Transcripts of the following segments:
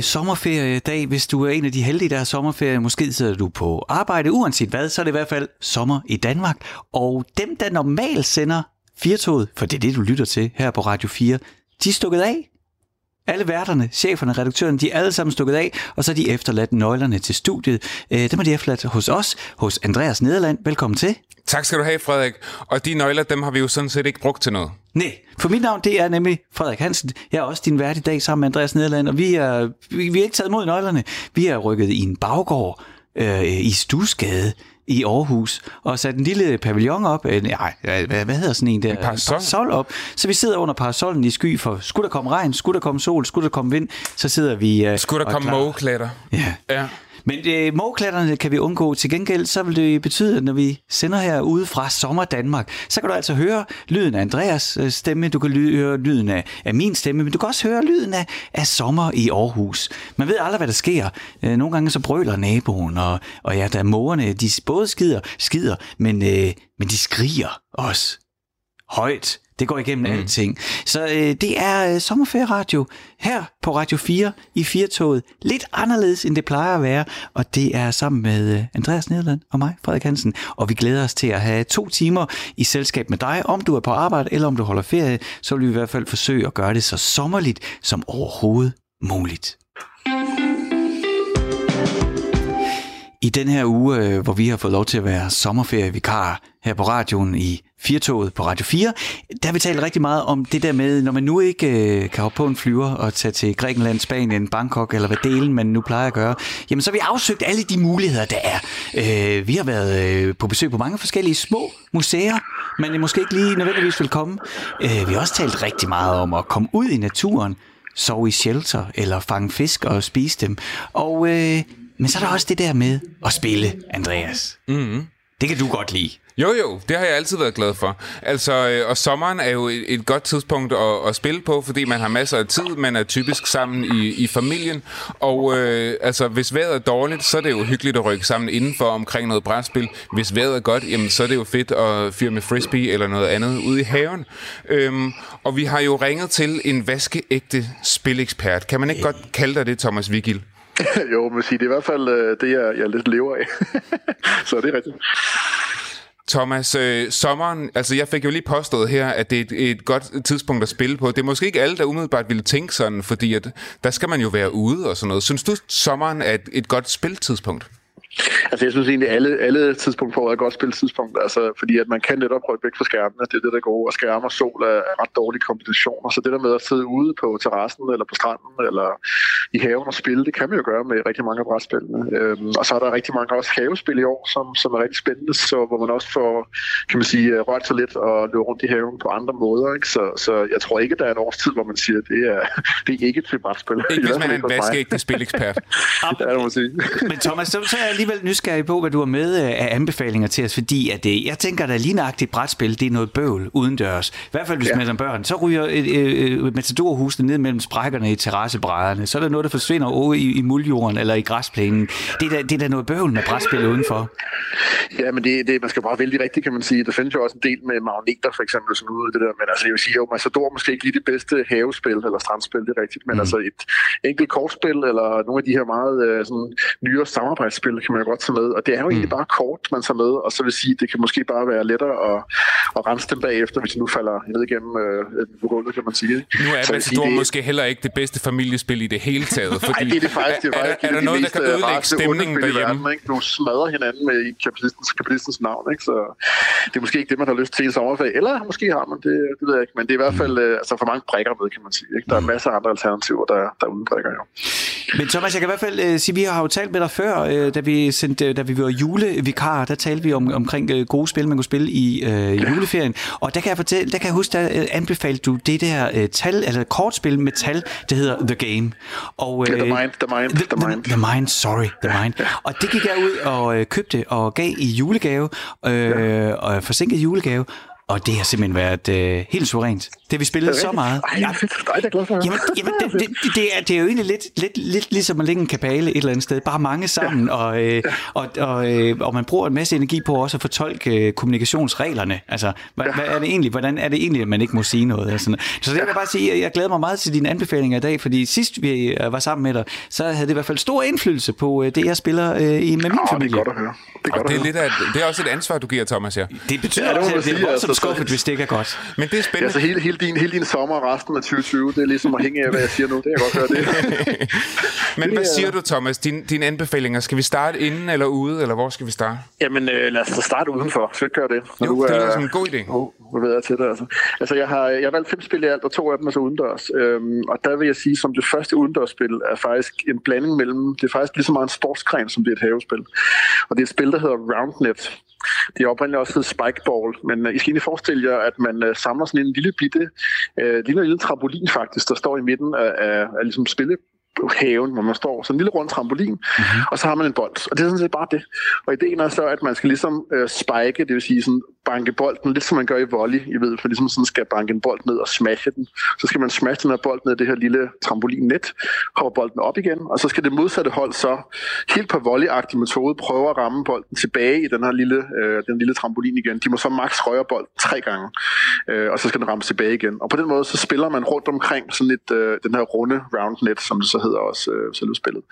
er sommerferiedag, hvis du er en af de heldige, der har sommerferie. Måske sidder du på arbejde. Uanset hvad, så er det i hvert fald sommer i Danmark. Og dem, der normalt sender Firtoget, for det er det, du lytter til her på Radio 4, de er stukket af. Alle værterne, cheferne, redaktøren, de er alle sammen stukket af, og så er de efterladt nøglerne til studiet. Øh, dem har de efterladt hos os, hos Andreas Nederland. Velkommen til. Tak skal du have, Frederik. Og de nøgler, dem har vi jo sådan set ikke brugt til noget. Nej, for mit navn, det er nemlig Frederik Hansen. Jeg er også din vært i dag sammen med Andreas Nederland, og vi er, vi, vi er ikke taget imod nøglerne. Vi er rykket i en baggård øh, i Stusgade i Aarhus og sat en lille pavillon op, øh, nej, hvad, hvad hedder sådan en der? En parasol. parasol op. Så vi sidder under parasollen i sky, for skulle der komme regn, skulle der komme sol, skulle der komme vind, så sidder vi øh, Skulle der og komme mågeklatter? Ja. Ja. Men øh, mågeklatterne kan vi undgå. Til gengæld så vil det betyde, at når vi sender her ude fra Sommer Danmark, så kan du altså høre lyden af Andreas øh, stemme, du kan ly- høre lyden af, af min stemme, men du kan også høre lyden af, af sommer i Aarhus. Man ved aldrig, hvad der sker. Øh, nogle gange så brøler naboen, og, og ja, der er mågerne, de både skider, skider men, øh, men de skriger også højt. Det går igennem mm. alting. Så øh, det er øh, sommerferieradio her på Radio 4 i Firtoget. Lidt anderledes, end det plejer at være. Og det er sammen med øh, Andreas Nederland og mig, Frederik Hansen. Og vi glæder os til at have to timer i selskab med dig. Om du er på arbejde eller om du holder ferie, så vil vi i hvert fald forsøge at gøre det så sommerligt som overhovedet muligt. I den her uge, øh, hvor vi har fået lov til at være sommerferievikar her på radioen i Firtoget på Radio 4, der har vi talt rigtig meget om det der med, når man nu ikke øh, kan hoppe på en flyver og tage til Grækenland, Spanien, Bangkok eller hvad delen man nu plejer at gøre, jamen så har vi afsøgt alle de muligheder, der er. Øh, vi har været øh, på besøg på mange forskellige små museer, men måske ikke lige nødvendigvis vil komme. Øh, vi har også talt rigtig meget om at komme ud i naturen, sove i shelter eller fange fisk og spise dem. Og øh, men så er der også det der med at spille, Andreas. Mm-hmm. Det kan du godt lide. Jo, jo, det har jeg altid været glad for. Altså, øh, og sommeren er jo et, et godt tidspunkt at, at spille på, fordi man har masser af tid, man er typisk sammen i, i familien, og øh, altså, hvis vejret er dårligt, så er det jo hyggeligt at rykke sammen indenfor omkring noget brætspil. Hvis vejret er godt, jamen, så er det jo fedt at fyre med frisbee eller noget andet ude i haven. Øhm, og vi har jo ringet til en vaskeægte spilekspert. Kan man ikke godt kalde dig det, Thomas Vigil? jo, man siger, det er i hvert fald øh, det, jeg, jeg lidt lever af. så det er rigtigt. Thomas, øh, sommeren, altså jeg fik jo lige påstået her, at det er et, et godt tidspunkt at spille på. Det er måske ikke alle, der umiddelbart ville tænke sådan, fordi at, der skal man jo være ude og sådan noget. Synes du, sommeren er et, et godt spiltidspunkt? Altså, jeg synes egentlig, at alle, alle tidspunkter på året er et godt spiltidspunkt, altså, fordi at man kan netop rykke væk fra skærmene, det er det, der går, og skærme og sol er ret dårlige kombinationer, så det der med at sidde ude på terrassen, eller på stranden, eller i haven og spille, det kan man jo gøre med rigtig mange af brætspillene. Øhm, og så er der rigtig mange også havespil i år, som, som er rigtig spændende, så hvor man også får, kan man sige, rørt sig lidt og løbe rundt i haven på andre måder, ikke? Så, så jeg tror ikke, der er en årstid, hvor man siger, at det er, det er ikke til brætspil. Ikke hvis man er en vaskeægte spilekspert. det må man sige. Men Thomas, så, så er jeg alligevel nysgerrig på, hvad du har med øh, af anbefalinger til os, fordi at det, jeg tænker, at lige nøjagtigt brætspil, det er noget bøvl udendørs. I hvert fald, hvis ja. man er børn. Så ryger øh, øh, matadorhusene ned mellem sprækkerne i terrassebrædderne. Så er der noget, der forsvinder over i, i muljorden eller i græsplænen. Det er, da, det er da noget bøvl med brætspil udenfor. Ja, men det, det, man skal bare vælge rigtigt, kan man sige. Der findes jo også en del med magneter, for eksempel, som ude det der. Men altså, jeg vil sige, jo, Matador er måske ikke lige det bedste havespil eller strandspil, det er rigtigt. Men mm. altså et enkelt kortspil, eller nogle af de her meget øh, sådan, nyere samarbejdsspil, kan man jo godt tage med. Og det er jo mm. egentlig bare kort, man tager med, og så vil sige, det kan måske bare være lettere at, at rense dem bagefter, hvis de nu falder ned igennem øh, gulvet, kan man sige. Nu er så Matador det... måske heller ikke det bedste familiespil i det hele taget. Fordi Nej, det er det faktisk. Det er, faktisk er, er, er der noget, der kan ødelægge stemningen derhjemme? Verden, ikke? Nu smadrer hinanden med kapitalistens, kapitalistens navn, ikke? så det er måske ikke det, man har lyst til i sommerferie. Eller måske har man det, det ved jeg ikke. Men det er i hvert fald øh, altså for mange brækker med, kan man sige. Ikke? Der er masser af andre alternativer, der, der er uden brækker, jo. Men Thomas, jeg kan i hvert fald øh, sige, vi har jo talt med dig før, øh, da vi sendte, da vi var julevikar, der talte vi om, omkring øh, gode spil, man kunne spille i øh, juleferien. Og der kan jeg fortælle, der kan jeg huske, der øh, anbefalede du det der øh, tal, eller kortspil med tal, det hedder The Game. Og, øh, yeah, the Mind, The Mind, The, the Mind. The, the Mind, sorry, The Mind. Og det gik jeg ud og øh, købte og gav i julegave, øh, og forsinket julegave. Og det har simpelthen været øh, helt suverænt. Det har vi spillet så meget. Ej, det er glad for. Jamen, jamen det, det, det, er, det er jo egentlig lidt, lidt, lidt ligesom at lægge en kabale et eller andet sted. Bare mange sammen, ja. og, øh, og, og, øh, og man bruger en masse energi på også at fortolke øh, kommunikationsreglerne. Altså, hvad, ja. hvad er det egentlig, hvordan er det egentlig, at man ikke må sige noget? Altså, så det vil jeg bare sige, at jeg glæder mig meget til dine anbefalinger i dag, fordi sidst vi øh, var sammen med dig, så havde det i hvert fald stor indflydelse på øh, det, jeg spiller øh, i med min familie. det er godt at høre. Det er, godt Det at er, lidt af, det er også et ansvar, du giver, Thomas, her. Det betyder Ja, det også, at det er voldsomt skuffet, hvis det ikke er godt. Men det er Ja, spændende. så hele, hele, din, hele din sommer og resten af 2020, det er ligesom afhængig af, hvad jeg siger nu. Det kan jeg godt høre. Det. Men hvad det er- siger du, Thomas? Din, dine anbefalinger, skal vi starte inden eller ude, eller hvor skal vi starte? Jamen, øh, lad os da starte udenfor. Skal vi ikke gøre det? Når Jo, du det er- som en god idé. Oh, hvor ved jeg til det, altså. Altså, jeg har, jeg har valgt fem spil i alt, og to af dem er så udendørs. Øhm, og der vil jeg sige, som det første udendørsspil er faktisk en blanding mellem, det er faktisk lige så meget en sportsgren, som det er et havespil. Og det er et spil, der hedder Roundnet. Det er oprindeligt også hedder Spikeball, men uh, I skal egentlig forestille jer, at man uh, samler sådan en lille bitte, uh, lille, lille trampolin faktisk, der står i midten af, af, af ligesom spille haven, hvor man står. Så en lille rund trampolin, mm-hmm. og så har man en bold. Og det er sådan set bare det. Og ideen er så, at man skal ligesom øh, spike, det vil sige sådan banke bolden, lidt som man gør i volley, I ved, for ligesom sådan skal banke en bold ned og smashe den. Så skal man smashe den her bold ned i det her lille trampolinnet, hopper bolden op igen, og så skal det modsatte hold så helt på volleyagtig metode prøve at ramme bolden tilbage i den her lille, øh, den lille trampolin igen. De må så max røre bolden tre gange, øh, og så skal den rammes tilbage igen. Og på den måde så spiller man rundt omkring sådan et, øh, den her runde roundnet, som det så hedder også øh, selve spillet.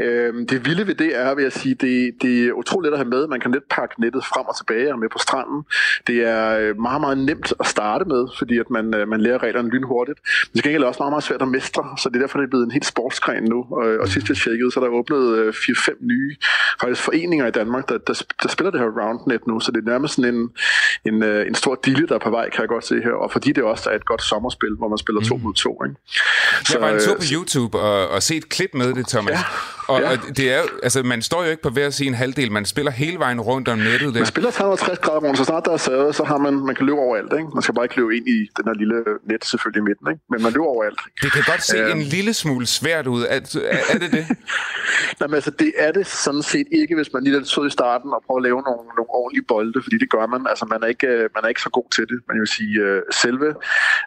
Øh, det vilde ved det er, vil jeg sige, det, det er utroligt let at have med. Man kan let pakke nettet frem og tilbage og med på stranden. Det er øh, meget, meget nemt at starte med, fordi at man, øh, man lærer reglerne lynhurtigt. Men til gengæld er det også meget, meget svært at mestre, så det er derfor, det er blevet en helt sportsgren nu. Og, og sidst jeg tjekkede, så er der åbnet øh, 4-5 nye faktisk foreninger i Danmark, der, der, der spiller det her roundnet nu, så det er nærmest sådan en, en, øh, en stor dille, der er på vej, kan jeg godt se her. Og fordi det også er et godt sommerspil, hvor man spiller to mod to. Ikke? Jeg var en tur øh, på YouTube og, og se et klip med det, Thomas. Ja, Og, ja. og det er altså, man står jo ikke på hver sin halvdel. Man spiller hele vejen rundt om nettet. Der. Man spiller 360 grader rundt, så snart der er savet, så har man, man kan løbe overalt. Ikke? Man skal bare ikke løbe ind i den her lille net selvfølgelig i midten, ikke? men man løber overalt. Det kan godt se Øhm. en lille smule svært ud. Er, er, er det det? Nej, men altså, det er det sådan set ikke, hvis man lige er sød i starten og prøver at lave nogle, nogle ordentlige bolde, fordi det gør man. Altså, man er ikke, øh, man er ikke så god til det. Man vil sige, øh, selve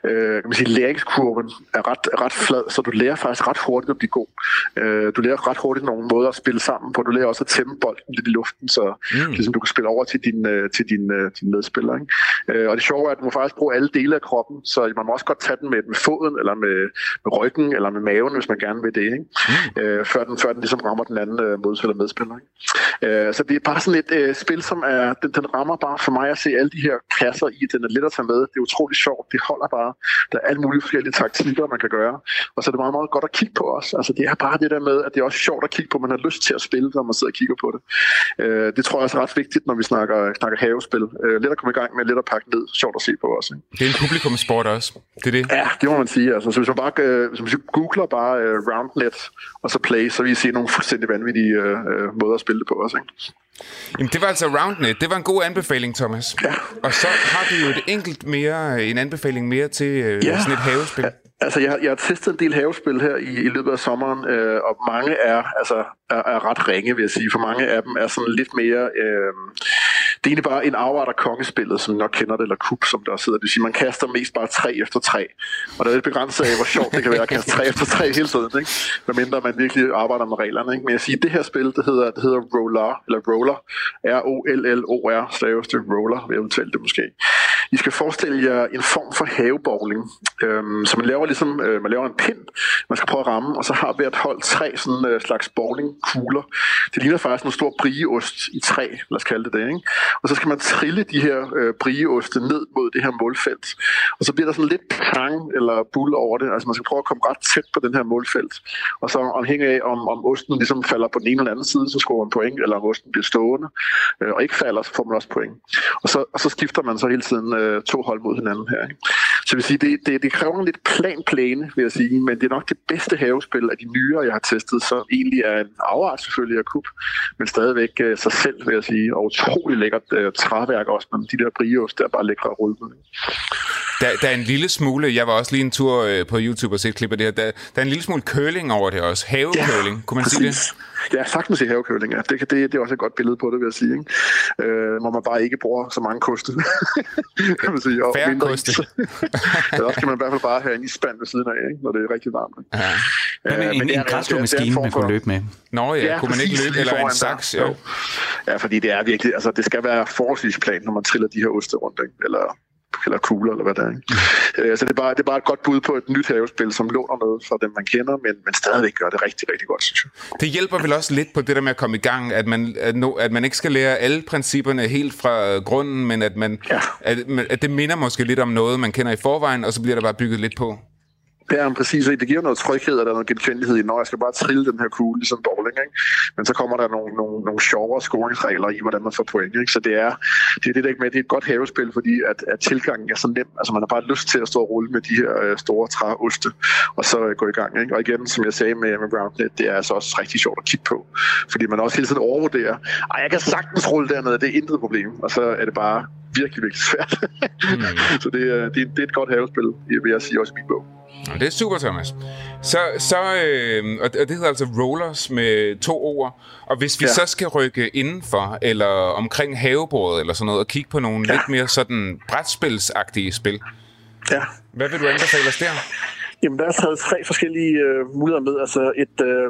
øh, kan man sige, læringskurven er ret, ret flad, så du lærer faktisk ret hurtigt at blive god. Øh, du lærer ret hurtigt nogle måder at spille sammen på. Du lærer også at tæmme bolden lidt i luften, så mm. ligesom du kan spille over til din, øh, til din, øh, din medspiller. Ikke? Øh, og det sjove er, at du må faktisk bruge alle dele af kroppen, så man må også godt tage den med, med foden, eller med, med ryggen, eller med maven, hvis man gerne vil det, ikke? Mm. Øh, før, den, før den ligesom rammer den anden øh, modspiller medspiller. Ikke? Øh, så det er bare sådan et øh, spil, som er, den, den rammer bare for mig at se alle de her kasser i, den er let at tage med, det er utroligt sjovt, det holder bare, der er alle mulige forskellige taktikker, man kan gøre, og så er det meget, meget godt at kigge på os. Altså det er bare det der med, at det er også sjovt at kigge på, man har lyst til at spille, når man sidder og kigger på det. Øh, det tror jeg også er ret vigtigt, når vi snakker, snakker havespil. Øh, let at komme i gang med, let at pakke ned, sjovt at se på os. Ikke? Det er en publikumsport også. Det er det. Ja, det må man sige. Altså, så hvis man bare øh, hvis man googler bare øh, Roundnet og så Play, så vil I se nogle fuldstændig vanvittige øh, øh, måder at spille det på også. Ikke? Jamen, det var altså Roundnet. Det var en god anbefaling, Thomas. Ja. Og så har du jo et enkelt mere, en anbefaling mere til øh, Ja. sådan et havespil. Altså, jeg, jeg har testet en del havespil her i, i løbet af sommeren, øh, og mange er, altså, er, er ret ringe, vil jeg sige. For mange af dem er sådan lidt mere... Øh, det er egentlig bare en afart af kongespillet, som I nok kender det, eller kub, som der sidder. Det vil sige, man kaster mest bare tre efter tre. Og der er lidt begrænset af, hvor sjovt det kan være at kaste tre efter tre hele tiden, ikke? Medmindre man virkelig arbejder med reglerne, ikke? Men jeg siger, det her spil, det hedder, det hedder Roller, eller Roller, R-O-L-L-O-R, staves det Roller, eventuelt det måske. I skal forestille jer en form for havebowling. Øhm, så man laver ligesom, øh, man laver en pind, man skal prøve at ramme, og så har hvert hold tre sådan øh, slags bowlingkugler. Det ligner faktisk en stor brieost i træ, lad os kalde det det, ikke? Og så skal man trille de her øh, brieoste ned mod det her målfelt. Og så bliver der sådan lidt pang eller bull over det. Altså man skal prøve at komme ret tæt på den her målfelt. Og så afhængig af, om, om osten ligesom falder på den ene eller anden side, så scorer man point, eller om osten bliver stående øh, og ikke falder, så får man også point. Og så, og så skifter man så hele tiden øh, to hold mod hinanden her. Ikke? Så jeg vil sige, det, det, det kræver en lidt plan plæne, vil jeg sige, men det er nok det bedste havespil af de nyere, jeg har testet, som egentlig er en afart selvfølgelig af kub, men stadigvæk øh, sig selv, vil jeg sige, og utrolig lækkert øh, træværk også, men de der brios, der er bare lækre at rulle med. Der, der er en lille smule, jeg var også lige en tur øh, på YouTube og set et klip af det her, der, der er en lille smule curling over det også. Havecurling, kunne man sige det? Ja, sagtens i havekøling, ja. Det, det, det er også et godt billede på det, vil jeg sige. Ikke? Øh, hvor man bare ikke bruger så mange koste. kan man sige. Og Færre koste. også kan man i hvert fald bare have en isspand ved siden af, ikke? når det er rigtig varmt. Ikke? Ja. Hvad med en, men er- en er- er græsslåmaskine, man kunne løbe med? Nå ja, Ja, kunne man ikke løbe, eller en saks? Jo. Ja, fordi det er virkelig, altså det skal være forholdsvis plan, når man triller de her oste rundt, ikke? eller eller kugler, eller hvad det er. Ikke? Øh, Så det er, bare, det er bare et godt bud på et nyt havespil, som låner noget fra dem, man kender, men, men stadigvæk gør det rigtig, rigtig godt, synes jeg. Det hjælper vel også lidt på det der med at komme i gang, at man, at, no, at man ikke skal lære alle principperne helt fra øh, grunden, men at, man, Ja. at, at det minder måske lidt om noget, man kender i forvejen, og så bliver der bare bygget lidt på. Er præcis, det giver noget tryghed, og der er noget genkendelighed i, når jeg skal bare trille den her kugle, ligesom bowling, ikke? Men så kommer der nogle, nogle, nogle sjovere scoringsregler i, hvordan man får point, ikke? Så det er, det er det der ikke med, det er et godt havespil, fordi at, at tilgangen er så nem. Altså man har bare lyst til at stå og rulle med de her øh, store træoste, og så øh, gå i gang, ikke? Og igen, som jeg sagde med, med Groundnet, det er altså også rigtig sjovt at kigge på, fordi man også hele tiden overvurderer, ej, jeg kan sagtens rulle dernede, det er intet problem, og så er det bare virkelig, virkelig svært. Mm. så det, er- det, er- det er et godt havespil, vil jeg sige også i min bog. Og det er super, Thomas. Så, så øh, og det hedder altså rollers med to ord. Og hvis vi ja. Så skal rykke indenfor, eller omkring havebordet, eller sådan noget, og kigge på nogle. Ja. lidt mere sådan brætspilsagtige spil, Ja, hvad vil du anbefale os der? Jamen, der er taget tre forskellige øh, muligheder med. Altså et, øh,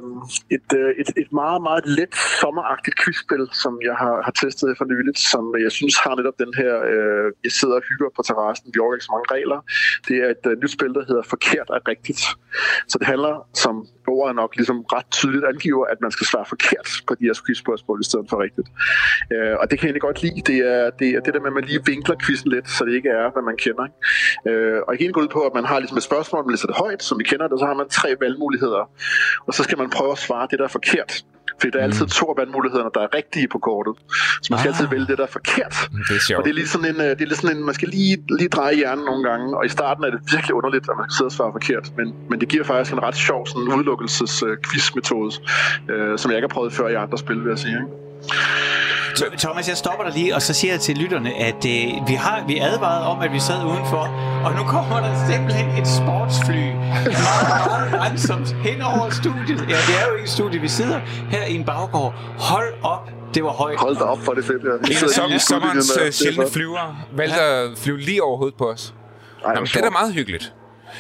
et, øh, et, et meget, meget let sommeragtigt quizspil, som jeg har, har testet for nyligt, som jeg synes har netop den her, øh, jeg sidder og hygger på terrassen, vi overgår ikke så mange regler. Det er et øh, nyt spil, der hedder Forkert er rigtigt. Så det handler, som ordet nok ligesom ret tydeligt angiver, at man skal svare forkert på de her quizspørgsmål i stedet for rigtigt. Øh, og det kan jeg egentlig godt lide. Det er, det er det der med, at man lige vinkler quizzen lidt, så det ikke er, hvad man kender. Ikke? Øh, og igen går ud på, at man har ligesom et spørgsmål, man læser det højt, som vi kender det, og så har man tre valgmuligheder. Og så skal man prøve at svare det, der er forkert. Fordi der er altid to af valgmulighederne, der er rigtige på kortet. Så man skal Ah. altid vælge det, der er forkert. Det er sjovt. Og det er lige sådan en, øh, det er lidt sådan en man skal lige, lige dreje hjernen nogle gange, og i starten er det virkelig underligt, at man sidder og svarer forkert, men, men det giver faktisk en ret sjov sådan udelukkelses øh, quizmetode, øh, som jeg ikke har prøvet før i andre spil, vil jeg sige. Ikke? Th- Thomas, jeg stopper dig lige, og så siger jeg til lytterne, at øh, vi har vi advaret om, at vi sad udenfor, og nu kommer der simpelthen et sportsfly meget, meget langsomt hen over studiet. Ja, det er jo ikke et studie, vi sidder her i en baggård. Hold op, det var højt. Hold da op for det fedt, ja. En af som, sommerens er øh, sjældne flyver valgte at flyve lige over hovedet på os. Ej, Jamen, det er da meget hyggeligt.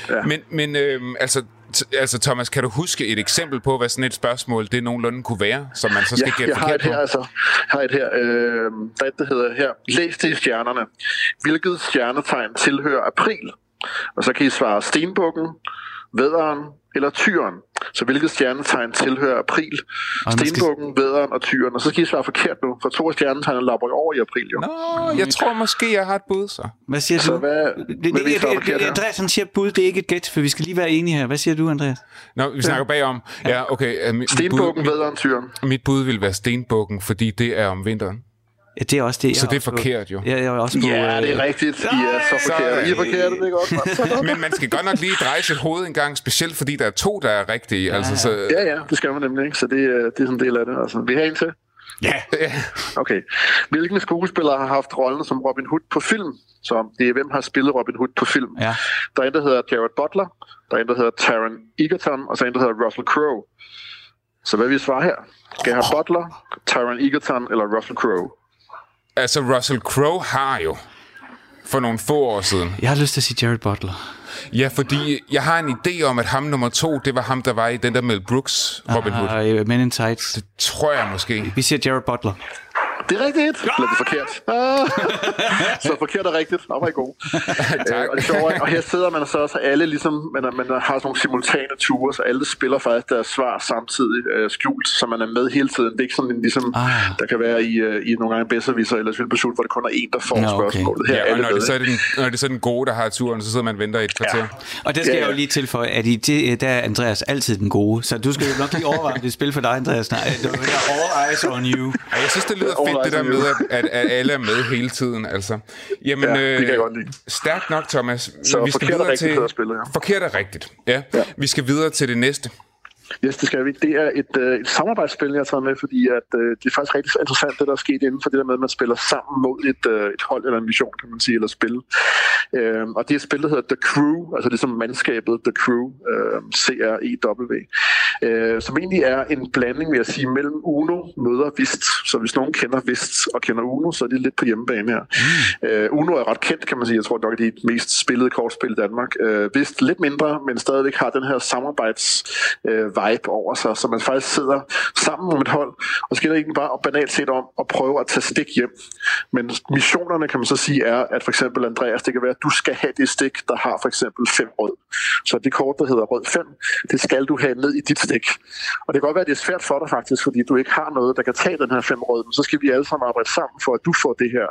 Ja. Men, men øh, altså, altså, Thomas, kan du huske et eksempel på, hvad sådan et spørgsmål det nogenlunde kunne være, som man så skal Ja, gætte jeg har forkert et her, på? altså. Jeg har et her. Øh, der er et, der hedder her. Læs det i stjernerne. Hvilket stjernetegn tilhører april? Og så kan I svare stenbukken, vædderen eller tyren. Så hvilket stjernetegn tilhører april? man skal- Stenbukken, vædderen og tyren. Og så skal I svare forkert nu, for to af stjernetegnene lapper over i april jo. Nå, jeg tror måske, jeg har et bud, så. Hvad siger Så du? hvad- det, hvad det, det, det, her? Andreas han siger bud, det er ikke et gæt, for vi skal lige være enige her. Hvad siger du, Andreas? Nå, vi snakker bagom. Ja, okay. Uh, mit, Stenbukken, bud, vædderen, tyren. mit bud vil være stenbukken, fordi det er om vinteren. Ja, det er også det. Så det er på- forkert, jo. Ja, jeg er også på... Ja, det øh, er rigtigt. I er så forkerte. I er forkerte, det er godt. Men man skal godt nok lige dreje sit hoved en gang, specielt fordi der er to, der er rigtige. Ja, altså, så, Ja, ja, det skal man nemlig ikke. Så det, er- det er sådan en del af det. Altså, vi har en til. Ja. Okay. Hvilken skuespiller har haft rollen som Robin Hood på film? Så det er, hvem har spillet Robin Hood på film? Ja. Der er en, der hedder Jared Butler, der er en, der hedder Taron Egerton, og så er en, der hedder Russell Crowe. Så hvad vil I svare her? Skal jeg have Butler, Taron Egerton eller Russell Crowe? Altså, Russell Crowe har jo for nogle få år siden. Jeg har lyst til at sige Jared Butler. Ja, fordi jeg har en idé om, at ham nummer to, det var ham, der var i den der Mel Brooks Robin Hood. Uh, Men in Tights. Tror jeg måske. Vi siger Jared Butler. Det er rigtigt. Eller det er forkert. Ah. så forkert er rigtigt. Nå, var I god. Tak. Øh, og, det sjove og her sidder man så også, alle ligesom, man, man har sådan nogle simultane ture, så alle spiller faktisk deres svar samtidig øh, skjult, så man er med hele tiden. Det er ikke sådan en, ligesom, Ah. der kan være i, øh, i nogle gange bedserviser eller Svildbesult, hvor det kun er en, der får Nå, okay. spørgsmålet. Her er Ja, og alle når det, så er den, når det er så den gode, der har turen, så sidder man og venter i et kvarter. Ja. Og det skal Ja, jeg jo ja. lige tilføje, at i det, der er Andreas altid den gode. Så du skal jo nok lige overveje, om det er spil for dig, Andreas. Nej, det er all eyes on you. Og jeg synes, det lyder All fedt, det der med, at, at alle er med hele tiden. Altså. Jamen, Ja, det kan jeg godt lide. Stærkt nok, Thomas. Så vi skal er videre rigtigt til... spillet, ja. Forkert er rigtigt, ja. Ja. Vi skal videre til det næste. Yes, det skal vi. Det er et, øh, et samarbejdsspil, jeg har taget med, fordi at, øh, det er faktisk rigtig interessant, det der er sket inden for det der med, at man spiller sammen mod et, øh, et hold eller en mission, kan man sige, eller spil. Øh, og det er et spil, der hedder The Crew, altså det er som mandskabet The Crew, øh, C-R-E-W, øh, som egentlig er en blanding, vil jeg sige, mellem Uno møder Vist. Så hvis nogen kender Vist og kender Uno, så er det lidt på hjemmebane her. Mm. Øh, Uno er ret kendt, kan man sige. Jeg tror nok, det er det mest spillede kortspil i Danmark. Øh, Vist lidt mindre, men stadigvæk har den her samarbejds øh, vibe over sig, så man faktisk sidder sammen om et hold, og det egentlig bare banalt set om at prøve at tage stik hjem. Men missionerne kan man så sige er, at for eksempel Andreas, det kan være, at du skal have det stik, der har for eksempel fem rød. Så det kort, der hedder rød 5, det skal du have ned i dit stik. Og det kan godt være, at det er svært for dig faktisk, fordi du ikke har noget, der kan tage den her fem rød, men så skal vi alle sammen arbejde sammen for, at du får det her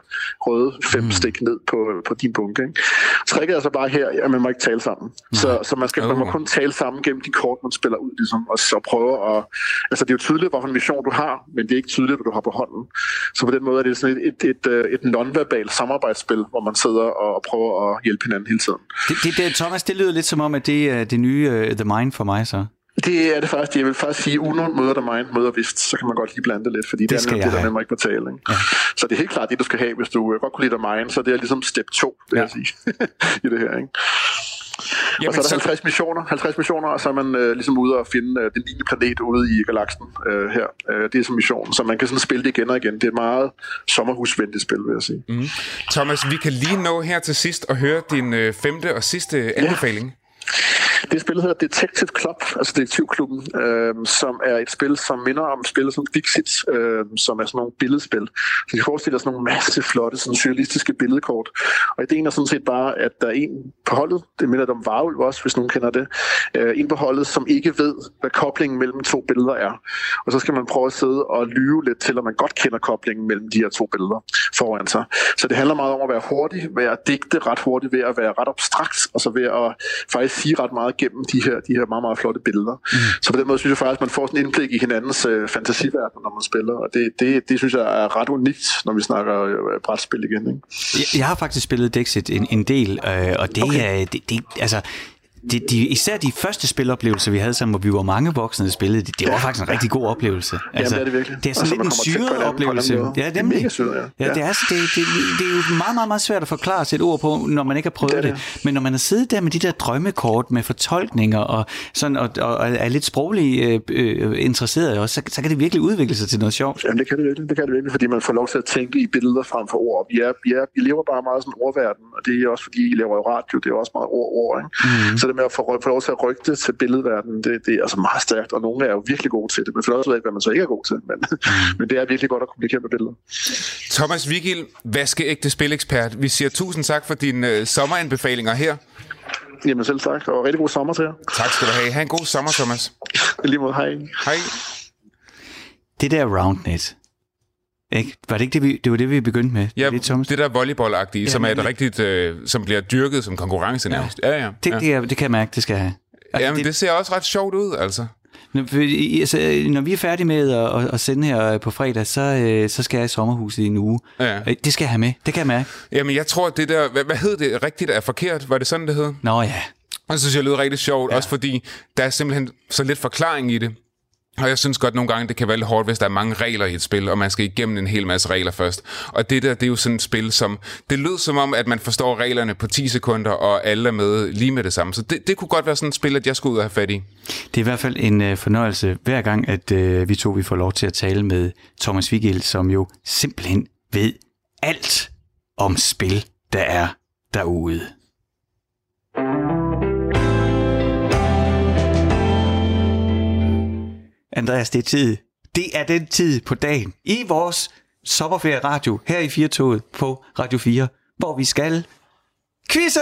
røde fem mm. stik ned på, på din bunke. Ikke? Tricket er så bare her, at man må ikke tale sammen. Så, så man, skal, man må kun tale sammen gennem de kort, man spiller ud, ligesom, og så prøve at... Altså, det er jo tydeligt, hvilken mission du har, men det er ikke tydeligt, hvad du har på hånden. Så på den måde er det sådan et, et, et, et, et non-verbalt samarbejdsspil, hvor man sidder og prøver at hjælpe hinanden hele tiden. Det, det, det, Thomas, det lyder lidt som om, at det er det nye uh, The Mind for mig, så. Det er det faktisk. Jeg vil faktisk sige, Uno møder der Mind møder Vist, så kan man godt lige blande det lidt, fordi det, det er nemlig det, der nemlig ikke på tale. Ikke? Ja. Så det er helt klart det, du skal have, hvis du godt kunne lide der Mind, så det er ligesom step 2, det ja. jeg sige, i det her. Ikke? Jamen, og så er der 50 missioner, 50 missioner, og så er man øh, ligesom ude og finde øh, den 9. planet ude i galaksen øh, her. Øh, det er som mission, så man kan sådan spille det igen og igen. Det er et meget sommerhusvenligt spil, vil jeg sige. Mm. Thomas, vi kan lige nå her til sidst og høre din øh, femte og sidste anbefaling. Ja. Det spil hedder Detective Club, altså Detektivklubben, øh, som er et spil, som minder om spil som Dixit, øh, som er sådan nogle billedspil. Så de forestiller sådan nogle masse flotte, sådan surrealistiske billedkort. Og ideen er sådan set bare, at der er en på holdet, det minder om Varulv også, hvis nogen kender det, øh, en på holdet, som ikke ved, hvad koblingen mellem to billeder er. Og så skal man prøve at sidde og lyve lidt til, at man godt kender koblingen mellem de her to billeder foran sig. Så det handler meget om at være hurtig, være digte ret hurtigt, ved at være ret abstrakt, og så ved at faktisk sige ret meget gennem de her, de her meget, meget flotte billeder. Mm. Så på den måde synes jeg faktisk, at man får sådan en indblik i hinandens øh, fantasiverden, når man spiller, og det, det, det synes jeg er ret unikt, når vi snakker øh, brætspil igen. Ikke? Jeg, jeg har faktisk spillet Dexit en, en del, øh, og det okay. er, det, det, altså, det, de, især de første spiloplevelser, vi havde sammen, hvor vi var mange voksne, der spillede, det, det var faktisk en rigtig god oplevelse. Altså, Jamen, det er det virkelig. Det er sådan lidt en syret oplevelse. Ja, det er mega syret, ja. ja. det, er, det, det, det, er jo meget, meget, meget svært at forklare sit ord på, når man ikke har prøvet det, det. det. Men når man har siddet der med de der drømmekort med fortolkninger, og, sådan, og, og er lidt sproglig øh, øh, interesseret også, så, så kan det virkelig udvikle sig til noget sjovt. Jamen, det kan det virkelig, det kan det virkelig fordi man får lov til at tænke i billeder frem for ord. Vi, er, vi, er, vi lever bare meget sådan en ordverden, og det er også fordi, I laver jo radio, det er også meget ord, ord ikke? Mm. Så det med at få, få lov til at rykke det til billedverdenen, det, det er altså meget stærkt, og nogle er jo virkelig gode til det, men for også ved ikke, hvad man så ikke er god til, men, mm. men det er virkelig godt at kommunikere med billeder. Thomas Vigil, vaskeægte spilekspert, vi siger tusind tak for dine øh, sommeranbefalinger her. Jamen selv tak, og rigtig god sommer til jer. Tak skal du have. Ha' en god sommer, Thomas. Lige mod, hej. Hej. Det der roundnet, ikke? Var det ikke det, vi, det var det, vi begyndte med? Ja, det, det der volleyballagtige, ja, som er et rigtigt, øh, som bliver dyrket som konkurrence nærmest. Ja, ja. Det, ja. Det, det kan jeg mærke, det skal have. Altså, Jamen, det, det ser også ret sjovt ud, altså. Når, altså, når vi er færdige med at, at sende her på fredag, så, øh, så skal jeg i sommerhuset i en uge. Ja. Øh, det skal jeg have med, det kan jeg mærke. Jamen, jeg tror, det der, hvad, hvad hed det rigtigt er forkert? Var det sådan, det hed? Nå ja. Og så synes jeg, det lyder rigtig sjovt, ja. også fordi der er simpelthen så lidt forklaring i det. Og jeg synes godt nogle gange, det kan være lidt hårdt, hvis der er mange regler i et spil, og man skal igennem en hel masse regler først. Og det der, det er jo sådan et spil, som... Det lød som om, at man forstår reglerne på 10 sekunder, og alle er med lige med det samme. Så det, det kunne godt være sådan et spil, at jeg skulle ud og have fat i. Det er i hvert fald en øh, fornøjelse hver gang, at øh, vi to vi får lov til at tale med Thomas Vigil, som jo simpelthen ved alt om spil, der er derude. Andreas, det er tid. Det er den tid på dagen i vores sommerferie radio her i Firtoget på Radio 4, hvor vi skal Quizze!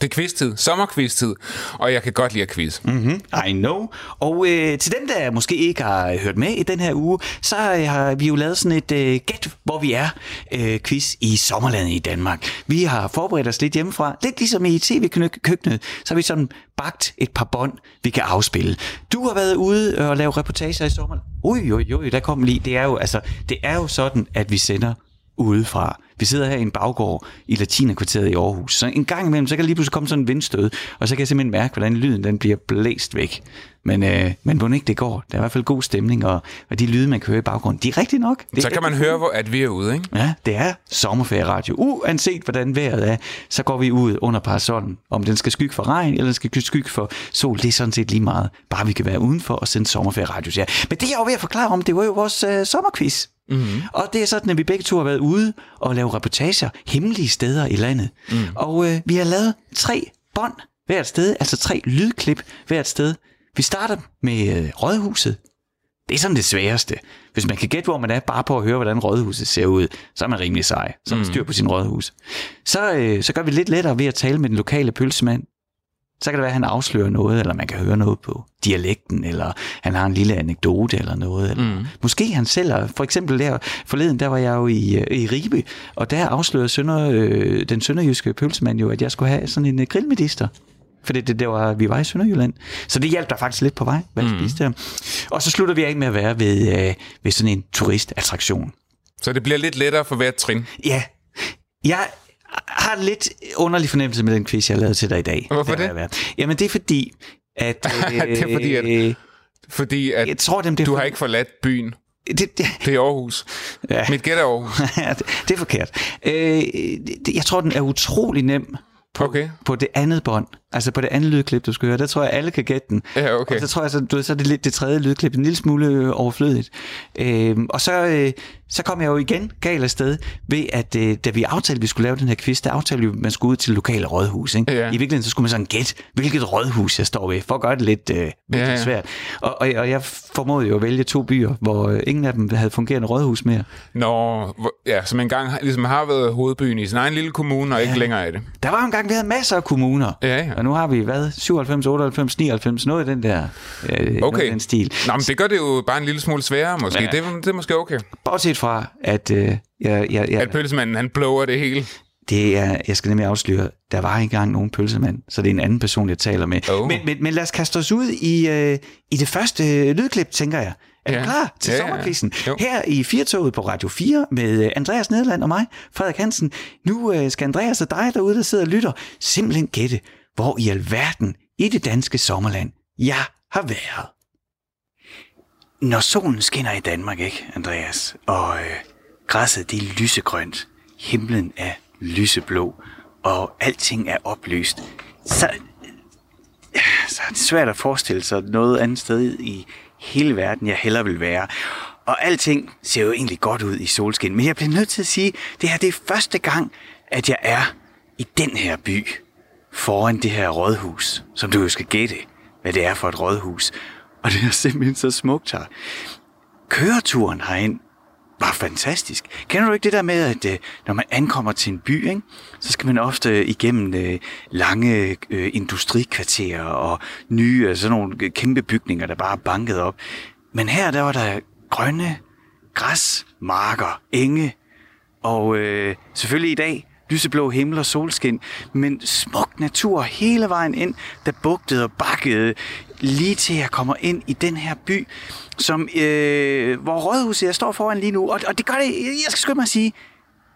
Det er quiz-tid. Sommerquiz-tid. Og jeg kan godt lide at quiz. Mm-hmm. I know. Og øh, til dem, der måske ikke har hørt med i den her uge, så har vi jo lavet sådan et øh, gæt, hvor vi er øh, quiz i sommerlandet i Danmark. Vi har forberedt os lidt hjemmefra. Lidt ligesom i tv-køkkenet, så har vi sådan bagt et par bånd, vi kan afspille. Du har været ude og lave reportager i sommer. Ui, ui, ui, der kom lige. Det er jo, altså, det er jo sådan, at vi sender udefra. Vi sidder her i en baggård i Latinakvarteret i Aarhus. Så en gang imellem, så kan der lige pludselig komme sådan en vindstød, og så kan jeg simpelthen mærke, hvordan lyden den bliver blæst væk. Men, øh, men hvor ikke det går. Der er i hvert fald god stemning, og, og de lyde, man kan høre i baggrunden, de er rigtige nok. Det Så kan man høre, hvor at vi er ude, ikke? Ja, det er sommerferieradio. Uanset hvordan vejret er, så går vi ud under parasollen. Om den skal skygge for regn, eller den skal skygge for sol, det er sådan set lige meget. Bare vi kan være udenfor og sende sommerferieradio. Ja. Men det jeg var ved at forklare om, det var jo vores øh, sommerquiz. Mm-hmm. Og det er sådan, at vi begge to har været ude og lave reportager hemmelige steder i landet. Mm. Og øh, vi har lavet tre bånd hvert sted, altså tre lydklip hvert sted. Vi starter med øh, Rådhuset. Det er sådan det sværeste. Hvis man kan gætte, hvor man er, bare på at høre, hvordan rådhuset ser ud, så er man rimelig sej. Så er man styr på sin rådhus. Så, øh, så gør vi lidt lettere ved at tale med den lokale pølsemand. Så kan det være, at han afslører noget, eller man kan høre noget på dialekten, eller han har en lille anekdote eller noget. Eller mm. Måske han selv, for eksempel der forleden, der var jeg jo i, øh, i Ribe, og der afslørede sønder, øh, den sønderjyske pølsemand jo, at jeg skulle have sådan en øh, grillmedister. For det, det, var, vi var i Sønderjylland. Så det hjalp der faktisk lidt på vej, hvad mm. der. Og så slutter vi af med at være ved, øh, ved sådan en turistattraktion. Så det bliver lidt lettere for hvert trin. Ja. Jeg har lidt underlig fornemmelse med den quiz, jeg lavede til dig i dag. Hvorfor det? det? Jamen det er fordi, at... det er fordi, at, øh, fordi at jeg tror, dem, det du har ikke forladt byen. det, det, Det er Aarhus. Ja. Mit gæt er Aarhus. Det, det er forkert. Øh, det, jeg tror, den er utrolig nem på, Okay. på det andet bånd. Altså på det andet lydklip, du skal høre. Der tror jeg, alle kan gætte den. Ja, okay. Og så tror jeg, så, du så er det lidt det tredje lydklip en lille smule øh, overflødigt. Øh, og så, øh, så kom jeg jo igen galt afsted ved, at øh, da vi aftalte, at vi skulle lave den her quiz, der aftalte vi, at man skulle ud til det lokale rådhus. Ikke? Ja. I virkeligheden, så skulle man sådan gætte, hvilket rådhus jeg står ved, for at gøre det lidt, øh, Ja, ja. svært. Og, og, og jeg formåede jo at vælge to byer, hvor øh, ingen af dem havde fungerende rådhus mere. Nå, ja, som engang ligesom har været hovedbyen i sin egen lille kommune, og ikke længere er det. Der var jo engang, vi havde masser af kommuner. Ja, ja. Og nu har vi, hvad, 97, 98, 99, noget i den der øh, Okay. den stil. Nå, men det gør det jo bare en lille smule sværere, måske. Ja. Ja. Det, det er måske okay. Bortset fra, at øh, jeg, jeg, jeg, At pølsemanden, han blower det hele. det er, jeg skal nemlig afsløre, der var ikke engang nogen pølsemand, så det er en anden person, jeg taler med. Oh. Men, men, men lad os kaste os ud i, øh, i det første øh, lydklip, tænker jeg. Er du Ja. klar til Ja, ja, ja, ja. sommerquizzen? Jo. Her i Firtoget på Radio 4 med øh, Andreas Nederland og mig, Frederik Hansen. Nu øh, skal Andreas og dig derude, der sidder og lytter, simpelthen gætte, hvor i alverden i det danske sommerland jeg har været. Når solen skinner i Danmark, ikke, Andreas? Og øh, græsset, det er lysegrønt. Himlen er lyseblå. Og alting er oplyst. Så, så er det svært at forestille sig noget andet sted i hele verden, jeg hellere vil være. Og alting ser jo egentlig godt ud i solskin. Men jeg bliver nødt til at sige, det her det er første gang, at jeg er i den her by. Foran det her rådhus, som du jo skal gætte, hvad det er for et rådhus. Og det er simpelthen så smukt her. Køreturen herind var fantastisk. Kender du ikke det der med, at øh, når man ankommer til en by, ikke, så skal man ofte igennem øh, lange øh, industrikvarterer og nye, altså sådan nogle kæmpe bygninger, der bare er banket op. Men her, der var der grønne græsmarker, enge, og øh, selvfølgelig i dag lyseblå himmel og solskin, men smuk natur hele vejen ind, der bugtede og bakkede lige til jeg kommer ind i den her by, som, øh, hvor rådhuset jeg står foran lige nu. Og, og det gør det, jeg skal skynde mig at sige,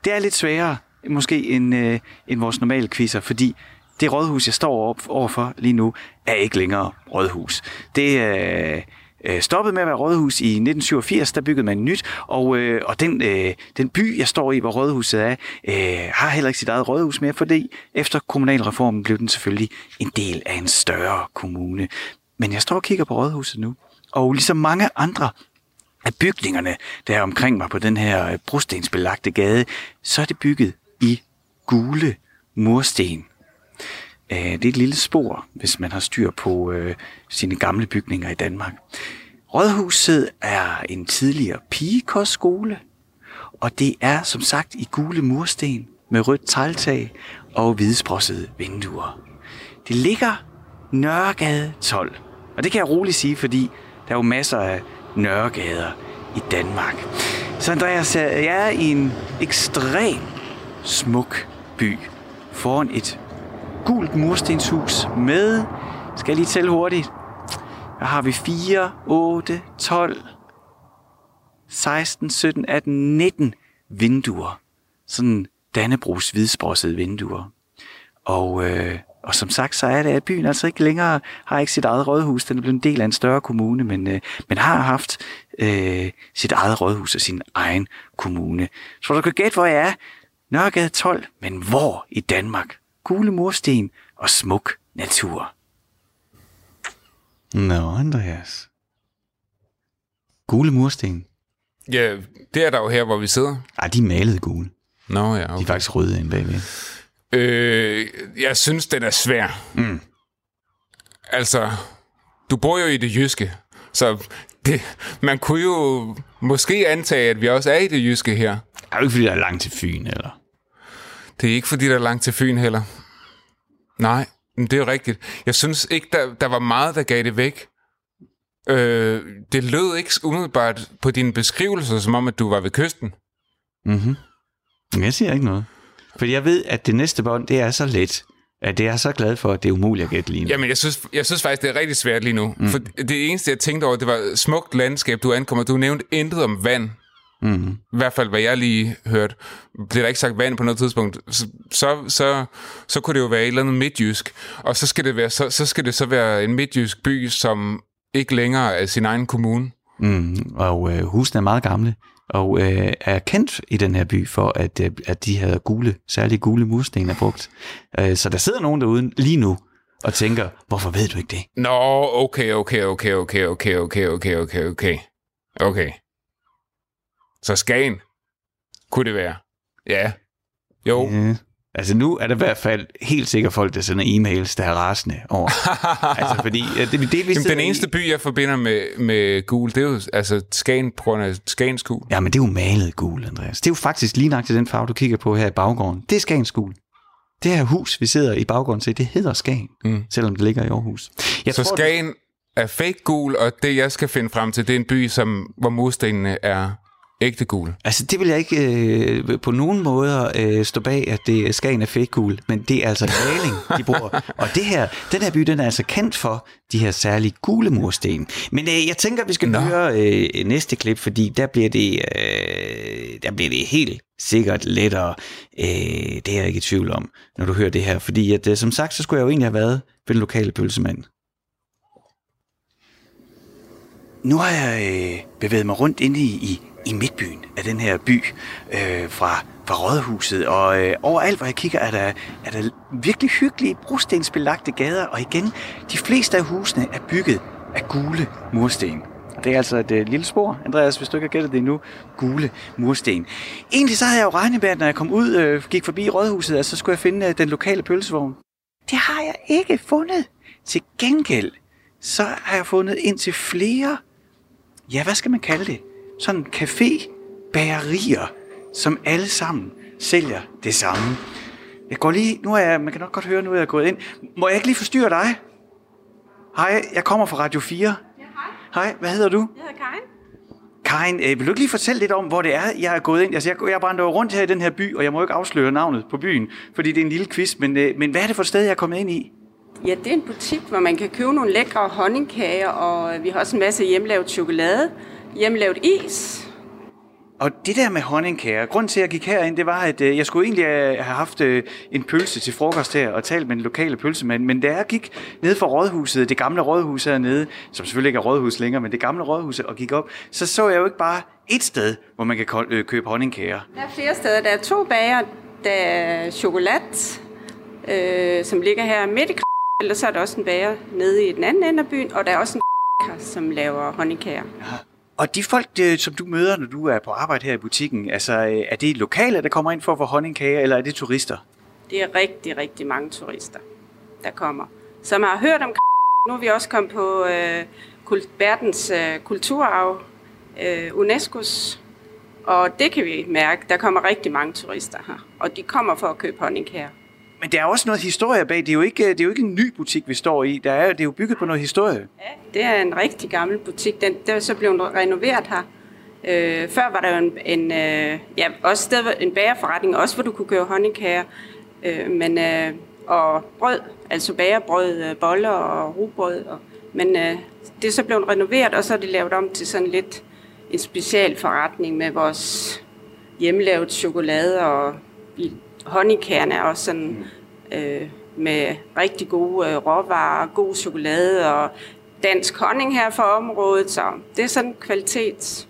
det er lidt sværere måske end, øh, end vores normale quizzer, fordi det rådhus, jeg står op, overfor lige nu, er ikke længere rådhus. Det er... Øh, øh, stoppede med at være rådhus i 1987, der byggede man nyt, og, øh, og den, øh, den by, jeg står i, hvor rådhuset er, øh, har heller ikke sit eget rådhus mere, fordi efter kommunalreformen blev den selvfølgelig en del af en større kommune. Men jeg står og kigger på rådhuset nu, og ligesom mange andre af bygningerne, der er omkring mig på den her øh, brostensbelagte gade, så er det bygget i gule mursten. Øh, Det er et lille spor, hvis man har styr på øh, sine gamle bygninger i Danmark. Rådhuset er en tidligere pigekostskole, og det er som sagt i gule mursten med rødt tegltag og hvidesprossede vinduer. Det ligger Nørregade 12, og det kan jeg roligt sige, fordi der er jo masser af Nørregader i Danmark. Så Andreas, jeg er i en ekstrem smuk by foran et gult murstenshus med, skal jeg lige tælle hurtigt, der har vi 4, 8, 12, 16, 17, 18, 19 vinduer. sådan Dannebrogs hvidsprossede vinduer. Og, øh, og som sagt, så er det, at byen altså ikke længere har ikke sit eget rådhus. Den er blevet en del af en større kommune, men, øh, men har haft øh, sit eget rådhus og sin egen kommune. Så du kan gætte, hvor jeg er. Nørregade 12, men hvor i Danmark? Gule mursten og smuk natur. Nå, Andreas. Gule mursten. Ja, det er der jo her, hvor vi sidder. Ej, de er malet gule. Nå ja, De er okay. faktisk røde inde bagved. Øh, jeg synes, den er svær. Mm. Altså, du bor jo i det jyske, så det, man kunne jo måske antage, at vi også er i det jyske her. Det er jo ikke, fordi der er langt til Fyn, eller? Det er ikke, fordi der er langt til Fyn heller. Nej, men det er jo rigtigt. Jeg synes ikke, der, der var meget, der gav det væk. Øh, det lød ikke umiddelbart på dine beskrivelser, som om, at du var ved kysten. Mhm. Men jeg siger ikke noget. Fordi jeg ved, at det næste bånd, det er så let, at det er så glad for, at det er umuligt at gætte lige nu. Jamen, jeg synes, jeg synes faktisk, det er rigtig svært lige nu. Mm. For det eneste, jeg tænkte over, det var smukt landskab, du ankommer. Du nævnte intet om vand. Mm. I hvert fald, hvad jeg lige hørte. Bliver der ikke sagt vand på noget tidspunkt, så, så, så, så kunne det jo være et eller andet midtjysk. Og så skal det, være, så, så skal det så være en midtjysk by, som ikke længere er sin egen kommune. Mm. Og øh, husene er meget gamle, og øh, er kendt i den her by for, at, øh, at de her gule, særligt gule mursten er brugt. Øh, så der sidder nogen derude lige nu og tænker, hvorfor ved du ikke det? Nå, okay, okay, okay, okay, okay, okay, okay, okay, okay. Okay. Så Skagen kunne det være. Ja. Jo. Øh, altså nu er der i hvert fald helt sikkert folk, der sender e-mails, der er rasende over. altså fordi, det, det, det, Jamen, den eneste by, jeg forbinder med, med gul, det er jo altså Skagen på grund af Skagens gul. Ja, men det er jo malet gul, Andreas. Det er jo faktisk lige nok til den farve, du kigger på her i baggården. Det er Skagens gul. Det her hus, vi sidder i baggården til, det hedder Skagen, Mm. selvom det ligger i Aarhus. Jeg Så tror, Skagen er fake gul, og det, jeg skal finde frem til, det er en by, som, hvor murstenene er ægte gul. Altså, det vil jeg ikke øh, på nogen måder øh, stå bag, at det Skagen er fake gul, men det er altså maling, de bruger. Og det her, den her by, den er altså kendt for de her særlige gule mursten. Men øh, jeg tænker, at vi skal. Nå. høre øh, næste klip, fordi der bliver det, øh, der bliver det helt sikkert lettere. Øh, det er jeg ikke i tvivl om, når du hører det her. Fordi at, øh, som sagt, så skulle jeg jo egentlig have været ved den lokale pølsemand. Nu har jeg øh, bevæget mig rundt inde i, i, i midtbyen af den her by øh, fra, fra Rådhuset, og øh, overalt, hvor jeg kigger, er der, er der virkelig hyggelige brostensbelagte gader, og igen, de fleste af husene er bygget af gule mursten. Og det er altså et øh, lille spor, Andreas, hvis du ikke har gættet det endnu. Gule mursten. Egentlig så havde jeg jo regnet med, at når jeg kom ud, øh, gik forbi Rådhuset, at så skulle jeg finde øh, den lokale pølsevogn. Det har jeg ikke fundet. Til gengæld, så har jeg fundet ind til flere ja, hvad skal man kalde det? Sådan café, bagerier, som alle sammen sælger det samme. Jeg går lige, nu er jeg, man kan nok godt høre, nu er jeg gået ind. Må jeg ikke lige forstyrre dig? Hej, jeg kommer fra Radio 4. Ja, hej. Hej, hvad hedder du? Jeg hedder Karin. Karin, øh, vil du ikke lige fortælle lidt om, hvor det er, jeg er gået ind? Altså, jeg, jeg brænder jo rundt her i den her by, og jeg må ikke afsløre navnet på byen, fordi det er en lille quiz, men, øh, men hvad er det for et sted, jeg er kommet ind i? Ja, det er en butik, hvor man kan købe nogle lækre honningkager, og vi har også en masse hjemmelavet chokolade, hjemmelavet is. Og det der med honningkager, grund til, at jeg gik herind, det var, at øh, jeg skulle egentlig øh, have haft øh, en pølse til frokost her og talt med den lokale pølsemand. Men da jeg gik ned fra rådhuset, det gamle rådhus hernede, som selvfølgelig ikke er rådhus længere, men det gamle rådhus, og gik op, så så jeg jo ikke bare et sted, hvor man kan købe honningkager. Der er flere steder. Der er to bager. Der er chokolade, øh, som ligger her midt i eller så er der også en bager nede i den anden ende af byen, og der er også en som laver honningkager. Og de folk, øh, som du møder, når du er på arbejde her i butikken, altså øh, er det lokale, der kommer ind for at få honningkager, eller er det turister? Det er rigtig, rigtig mange turister, der kommer. Som har hørt om Nu er vi også kommet på øh, kult- verdens øh, kulturarv, øh, UNESCO's. Og det kan vi mærke, der kommer rigtig mange turister her. Og de kommer for at købe honningkager. Men der er også noget historie bag. Det er jo ikke, det er jo ikke en ny butik, vi står i. Der er, det er jo bygget på noget historie. Ja, det er en rigtig gammel butik. Den, der er så blevet renoveret her. Øh, før var der jo en, en, øh, ja, også sted, en bagerforretning, også hvor du kunne købe honningkager. Øh, men, øh, og brød, altså bagerbrød, øh, boller og rugbrød. Og, men øh, det er så blevet renoveret, og så er det lavet om til sådan lidt en specialforretning med vores hjemmelavet chokolade, og honningkærne er også sådan øh, med rigtig gode øh, råvarer, god chokolade og dansk honning her for området, så det er sådan kvalitetsvarer,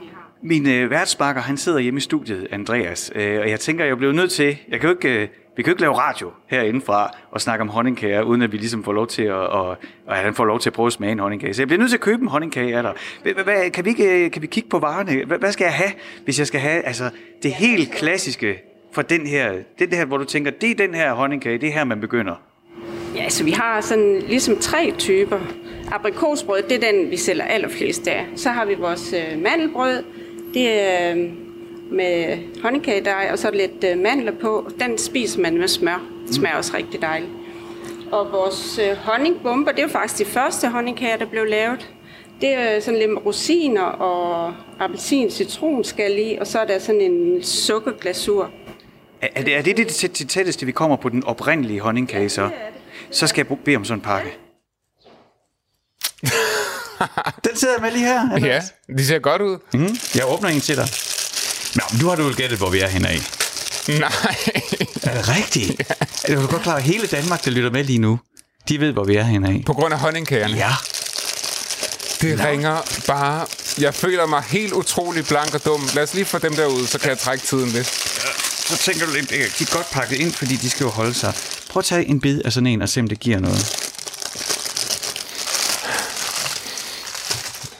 vi har. Min øh, værtsbakker, han sidder hjemme i studiet, Andreas, øh, og jeg tænker, jeg bliver nødt til, jeg kan jo ikke, øh, vi kan jo ikke lave radio herindefra og snakke om honningkager, uden at vi ligesom får lov til at, og, og han får lov til at prøve at smage en honningkage. Så jeg bliver nødt til at købe en honningkage af dig. Kan vi, ikke, øh, kan vi kigge på varerne? Hvad, hvad skal jeg have, hvis jeg skal have altså, det helt klassiske for den her, den her, hvor du tænker, det er den her honningkage, det er her, man begynder. Ja, så vi har sådan ligesom tre typer. Aprikosbrød, det er den, vi sælger allerflest af. Så har vi vores øh, mandelbrød. Det er øh, med honningkagedej, og så er lidt øh, mandler på. Den spiser man med smør. Det smager også rigtig dejligt. Og vores øh, honningbomber, det er jo faktisk de første honningkager, der blev lavet. Det er sådan lidt med rosiner og appelsin, citronskal i, og så er der sådan en sukkerglasur. Er, er det er det, det, det, det tætteste, vi kommer på den oprindelige honningkage, så? Så skal jeg bede om sådan en pakke. den sidder jeg med lige her. Ja, Andreas. de ser godt ud. Mm, jeg åbner en til dig. Nå, men du har du vel gættet, hvor vi er henne af. Nej. Er det rigtigt? Ja. Er du godt klar, at hele Danmark, der lytter med lige nu, de ved, hvor vi er henne af? På grund af honningkagerne. Ja. Det ringer bare... Jeg føler mig helt utrolig blank og dum. Lad os lige få dem derud, så kan jeg trække tiden lidt. Så tænker du lidt, de er godt pakket ind, fordi de skal jo holde sig. Prøv at tage en bid af sådan en, og se om det giver noget.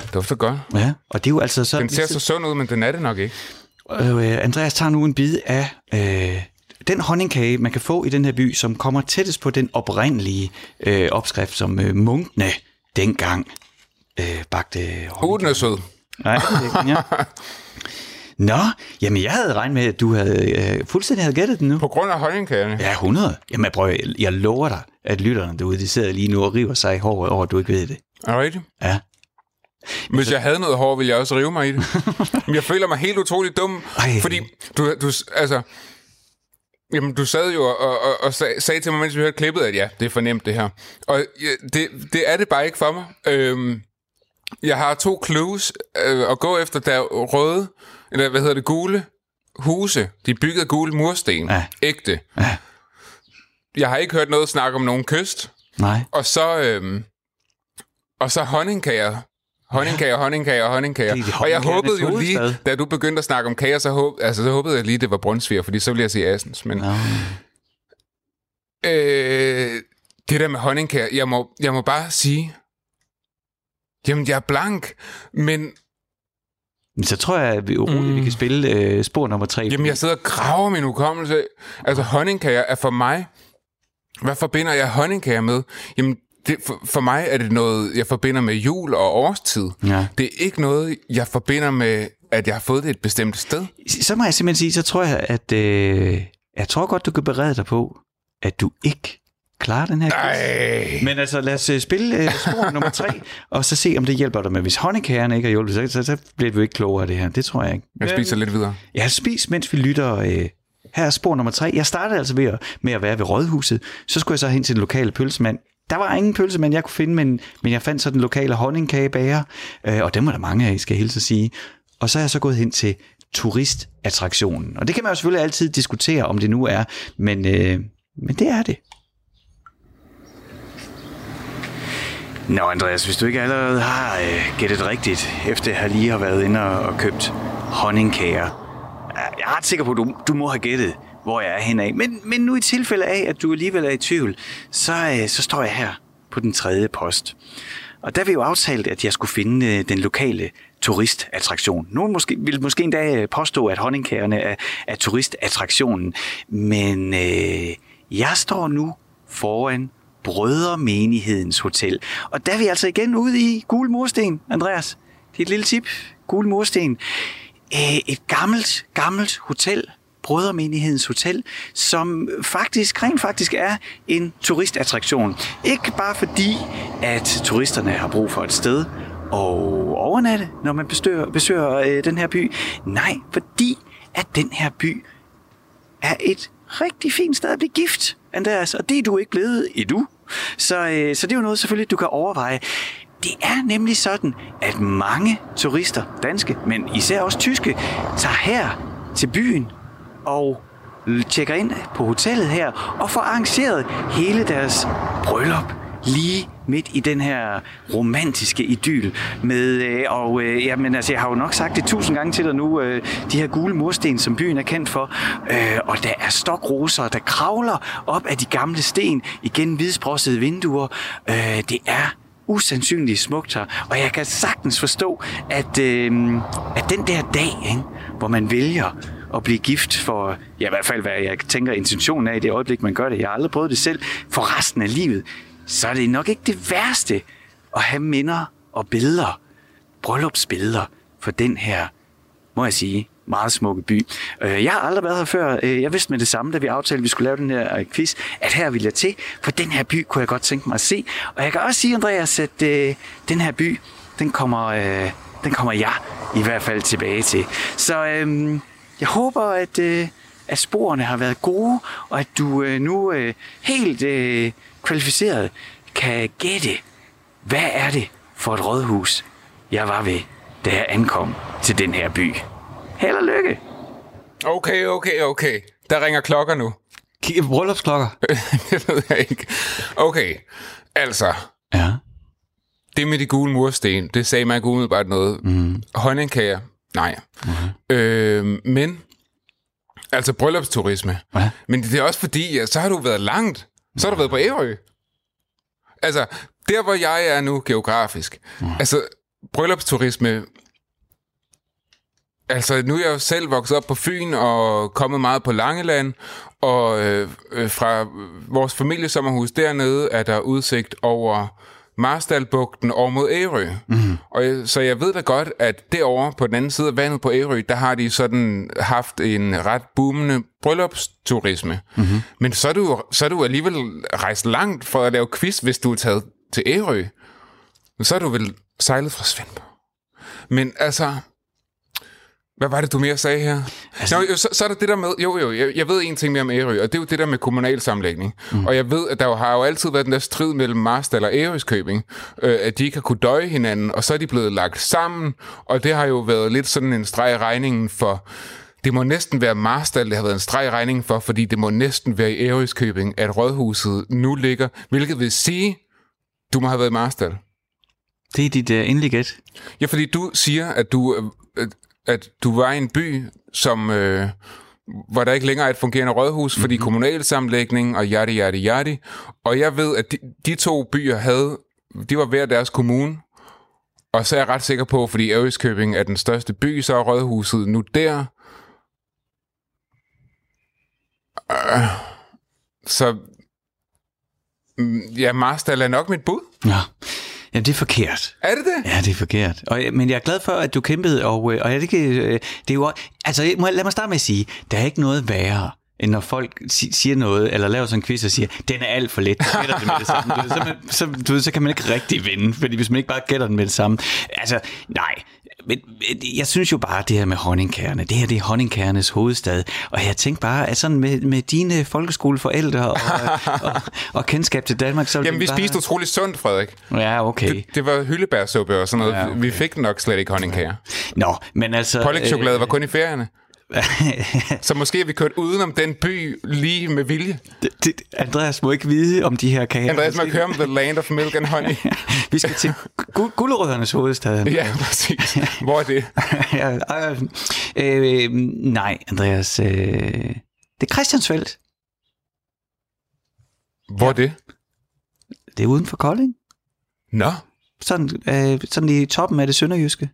Det dufter godt. Ja, og det er jo altså så... Den ser så sund ud, men den er det nok ikke. Øh, Andreas tager nu en bid af øh, den honningkage, man kan få i den her by, som kommer tættest på den oprindelige øh, opskrift, som øh, munkene dengang øh, bagte honning. Uh, den er sød. Nej, det det, ja. Nå, jamen jeg havde regnet med, at du havde øh, fuldstændig havde gættet den nu. På grund af honningkagerne. Ja, 100. Jamen prøv, jeg, jeg lover dig, at lytterne derude, de sidder lige nu og river sig i håret over, at du ikke ved det. Er det rigtigt? Ja. Hvis jeg havde noget hår, ville jeg også rive mig i det. Men jeg føler mig helt utrolig dum, Ej. fordi du, du, altså, jamen, du sad jo og, og, og sag, sagde til mig, mens vi hørte klippet, at ja, det er for nemt det her. Og ja, det, det er det bare ikke for mig. Øhm, jeg har to clues øh, at gå efter, der er røde, eller hvad hedder det, gule huse. De er bygget af gule mursten. Ja. Ægte. Ja. Jeg har ikke hørt noget snak om nogen kyst. Nej. Og så, øhm, og så honningkager. Honningkager, honningkager, honningkager. Er Og jeg håbede jo lige, da du begyndte at snakke om kager, så, håb, altså, så håbede jeg lige, det var Brunsviger, fordi så ville jeg sige Assens. Men Nå. øh, det der med honningkager, jeg må, jeg må bare sige, jamen jeg er blank, men Men så tror jeg, at vi, roligt, mm. vi kan spille øh, spor nummer tre. jamen, jeg sidder og graver min hukommelse. Altså honningkager er for mig, hvad forbinder jeg honningkager med? Jamen, det, for, for mig er det noget, jeg forbinder med jul og årstid. Ja. Det er ikke noget, jeg forbinder med, at jeg har fået det et bestemt sted. Så må jeg simpelthen sige, så tror jeg, at øh, jeg tror godt, du kan berede dig på, at du ikke klarer den her quiz. Men altså, lad os øh, spille øh, spor nummer tre, og så se, om det hjælper dig med. Hvis honningkagerne ikke har hjulpet, så, så, så bliver vi jo ikke klogere af det her. Det tror jeg ikke. Jeg spiser lidt videre. Ja, spis, mens vi lytter. Øh, her er spor nummer tre. Jeg startede altså ved at, med at være ved Rådhuset. Så skulle jeg så hen til den lokale pølsemand. Der var ingen pølsemand, jeg kunne finde, men, men jeg fandt så den lokale honningkagebager, øh, og dem var der mange af, skal jeg hilse at sige. Og så er jeg så gået hen til turistattraktionen. Og det kan man jo selvfølgelig altid diskutere, om det nu er, men, øh, men det er det. Nå, Andreas, hvis du ikke allerede har øh, gættet rigtigt, efter jeg lige har været inde og, og købt honningkager, jeg er ret sikker på, at du, du må have gættet, hvor jeg er henad. Men, men nu i tilfælde af, at du alligevel er i tvivl, så, øh, så står jeg her på den tredje post. Og der vi jo aftalt, at jeg skulle finde øh, den lokale turistattraktion. Nogen måske, vil måske endda øh, påstå, at honningkagerne er, er turistattraktionen. Men øh, jeg står nu foran Brødremenighedens Hotel. Og der er vi altså igen ude i gul mursten, Andreas. Det er et lille tip. Gul mursten. Øh, et gammelt, gammelt hotel, Brødremenighedens Hotel, som faktisk, rent faktisk er en turistattraktion. Ikke bare fordi, at turisterne har brug for et sted at overnatte, når man besøger, besøger øh, den her by. Nej, fordi at den her by er et rigtig fint sted at blive gift, Andreas, og det er du ikke blevet endnu. Så, øh, så det er jo noget selvfølgelig, du kan overveje. det er nemlig sådan, at mange turister, danske, men især også tyske, tager her til byen og tjekker ind på hotellet her og får arrangeret hele deres bryllup lige midt i den her romantiske idyl med, øh, og øh, jamen, altså, jeg har jo nok sagt det tusind gange til dig nu, øh, de her gule mursten, som byen er kendt for, øh, og der er stokroser, der kravler op af de gamle sten, igen hvidsprossede vinduer, øh, det er usandsynligt smukt her, og jeg kan sagtens forstå, at, øh, at den der dag, ikke, hvor man vælger at blive gift for, ja i hvert fald hvad jeg tænker intentionen er i det øjeblik, man gør det, jeg har aldrig prøvet det selv, for resten af livet, så er det nok ikke det værste at have minder og billeder, bryllupsbilleder for den her, må jeg sige, meget smukke by. Øh, jeg har aldrig været her før. Øh, jeg vidste med det samme, da vi aftalte, at vi skulle lave den her øh, quiz, at her ville jeg til, for den her by kunne jeg godt tænke mig at se. Og jeg kan også sige, Andreas, at den her by, den kommer, den kommer jeg i hvert fald tilbage til. Så øhm, jeg håber, at, øh, at sporene har været gode, og at du øh, nu øh, helt øh, kvalificeret kan gætte, hvad er det for et rådhus, jeg var ved, da jeg ankom til den her by. Held og lykke! Okay, okay, okay. Der ringer klokker nu. Kig, bryllupsklokker. det ved jeg ikke. Okay, altså, Ja. det med de gule mursten, det sagde mig ikke umiddelbart noget. Mm. Honningkager, nej. Mm-hmm. Øh, men, altså bryllupsturisme. Ja. Men det er også fordi, at så har du været langt. Så har du været på Ærø. Altså, der hvor jeg er nu geografisk. Mm. Altså, bryllupsturisme... Altså, nu er jeg jo selv vokset op på Fyn og kommet meget på Langeland, og øh, øh, fra vores familiesommerhus dernede er der udsigt over Marstalbugten over mod Ærø. Mm. Og så jeg ved da godt, at derovre på den anden side af vandet på Ærø, der har de sådan haft en ret boomende bryllupsturisme. Mm-hmm. Men så er, du, så er du alligevel rejst langt for at lave quiz, hvis du er taget til Ærø. Men så er du vel sejlet fra Svendborg. Men altså... Hvad var det, du mere sagde her? Altså, Nå, jo, så, så er der det der med... Jo, jo, jeg, jeg ved en ting mere om Ærø, og det er jo det der med kommunalsamlægning. Mm. Og jeg ved, at der jo har jo altid været den der strid mellem Marstal og Ærøskøbing, øh, at de ikke har kunne døje hinanden, og så er de blevet lagt sammen, og det har jo været lidt sådan en streg i regningen for... Det må næsten være Marstal, det har været en streg i regningen for, fordi det må næsten være i Ærøskøbing, at rådhuset nu ligger, hvilket vil sige, du må have været i Marstal. Det er dit uh, endelig gæt. Ja, fordi du siger, at du, øh, at du var i en by, som, øh, hvor der ikke længere er et fungerende rådhus, fordi mm-hmm. kommunalsamlægning og yadi, yadi, yadi. Og jeg ved, at de, de to byer havde, de var hver deres kommune, og så er jeg ret sikker på, fordi Ærøskøbing er den største by, så er rådhuset nu der. Øh, så mm, ja, Marstal er nok mit bud. Ja. Jamen, det er forkert. Er det det? Ja, det er forkert. Og, øh, men jeg er glad for, at du kæmpede, og, øh, og jeg, det, kan, øh, det er jo... Altså, lad mig starte med at sige, der er ikke noget værre, end når folk si- siger noget, eller laver sådan en quiz og siger, den er alt for let, gætter det med det samme. Du så, man, så, du så kan man ikke rigtig vinde, fordi hvis man ikke bare gætter den med det samme. Altså, nej, men jeg synes jo bare, at det her med honningkærne, det her det er honningkærnes hovedstad, og jeg tænkte bare, at sådan med, med dine folkeskoleforældre og, og, og kendskab til Danmark, så Jamen, vi bare... spiste utrolig sundt, Frederik. Ja, okay. Det, det var hyldebærsuppe og sådan noget. Ja, okay. Vi fik nok slet ikke honningkager. Nå, men altså... Pålægtschokolade var kun i ferierne. Så måske har vi kørt udenom den by lige med vilje. det, det, Andreas må ikke vide om de her kager. Andreas må køre om The Land of Milk and Honey. Vi skal til gu- gulerøddernes hovedstad. ja, præcis. Hvor er det? ja, øh, øh, nej, Andreas. Øh, det er Christiansfeldt. Hvor er det? Det er uden for Kolding. Nå. Sådan, øh, sådan i toppen af det sønderjyske.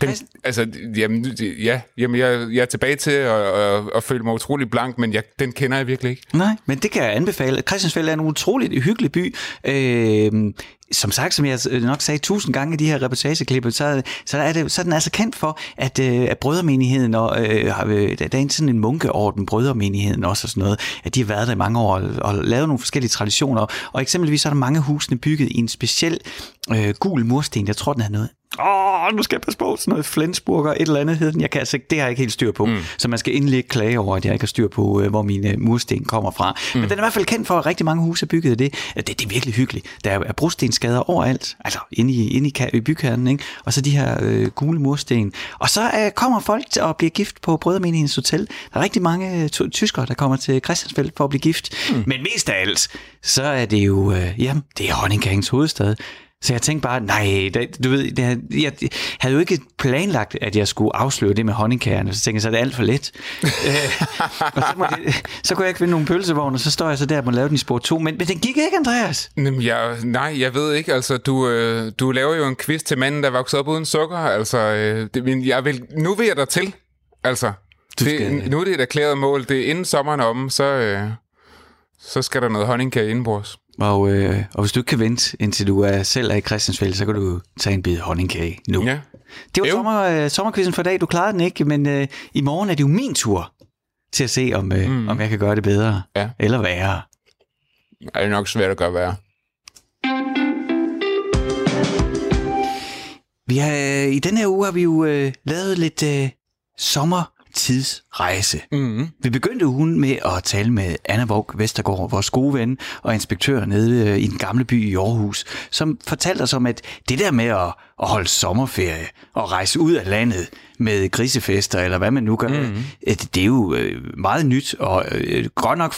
Den, altså, jamen, det- ja, jamen, jeg, jeg er tilbage til at, at, at føle mig utrolig blank, men jeg, den kender jeg virkelig ikke. Nej, men det kan jeg anbefale. Christiansfeld er en utroligt hyggelig by. Øh, som sagt, som jeg nok sagde tusind gange i de her reportageklipper, så, så, er, det, så er den altså kendt for, at, øh, at brødremenigheden, og, øh, øh, der er en sådan en munkeorden, brødremenigheden også og sådan noget, at de har været der i mange år og, og lavet nogle forskellige traditioner. Og eksempelvis så er der mange husene bygget i en speciel øh, gul mursten. Jeg tror, den er noget åh, nu skal jeg passe på, sådan noget Flensburg og et eller andet hed den. Jeg kan altså ikke, det har jeg ikke helt styr på. Mm. Så man skal endelig ikke klage over, at jeg ikke har styr på, øh, hvor mine mursten kommer fra. Mm. Men den er i hvert fald kendt for, at rigtig mange huse er bygget af det. Det, det er virkelig hyggeligt. Der er brostensskader overalt, altså inde i, inde i, i bykernen, ikke? og så de her øh, gule mursten. Og så øh, kommer folk til at blive gift på Brødermenighedens Hotel. Der er rigtig mange øh, tyskere, der kommer til Christiansfeld for at blive gift. Mm. Men mest af alt, så er det jo, øh, jamen, det er Honningkagens hovedstad. Så jeg tænkte bare, nej, det, du ved, det, jeg havde jo ikke planlagt, at jeg skulle afsløre det med honningkagerne, så tænkte jeg, så er det alt for let. Øh, og så, må det, så kunne jeg ikke finde nogen pølsevogn, og så står jeg så der og må lave den i spor 2, men, men den gik ikke, Andreas. Jamen, jeg, nej, jeg ved ikke, altså, du, øh, du laver jo en quiz til manden, der voksede op uden sukker, altså, øh, det, men jeg vil, nu vil jeg dig til, altså, det, skal... nu er det et erklæret mål, det er inden sommeren om, så, øh, så skal der noget honningkage indenbords. Og, øh, og hvis du ikke kan vente, indtil du er selv er i Christiansfeld, så kan du tage en bid honningkage nu. Ja. Det var sommer, øh, sommerquizzen for i dag. Du klarede den ikke, men øh, i morgen er det jo min tur til at se, om, øh, mm. om jeg kan gøre det bedre ja. eller værre. Det er nok svært at gøre værre. Vi har, øh, I denne her uge har vi jo øh, lavet lidt øh, sommer tidsrejse. Mm-hmm. Vi begyndte ugen med at tale med Anna Våg Vestergaard, vores gode ven og inspektør nede i den gamle by i Aarhus, som fortalte os om, at det der med at, at holde sommerferie og rejse ud af landet med grisefester, eller hvad man nu gør, mm-hmm. det, er jo øh, meget nyt, og øh, godt nok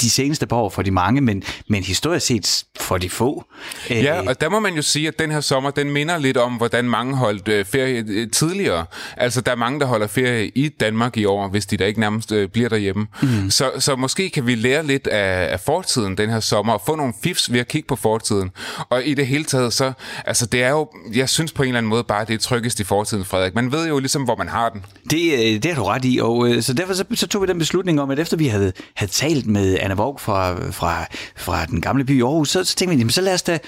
de seneste par år for de mange, men, men historisk set for de få. Ja, og der må man jo sige, at den her sommer, den minder lidt om, hvordan mange holdt ferie tidligere. Altså, der er mange, der holder ferie i Danmark i år, hvis de da ikke nærmest bliver derhjemme. Mm. Så, så måske kan vi lære lidt af, af fortiden den her sommer, og få nogle fifs ved at kigge på fortiden. Og i det hele taget, så, altså det er jo, jeg synes på en eller anden måde bare, det er tryggest i fortiden, Frederik. Man ved jo ligesom, hvor man har den. Det, øh, det har du ret i, og øh, så derfor så, så tog vi den beslutning om, at efter vi havde, havde talt med Anna Våg fra, fra, fra den gamle by i Aarhus, så, så tænkte vi, jamen, så lad os da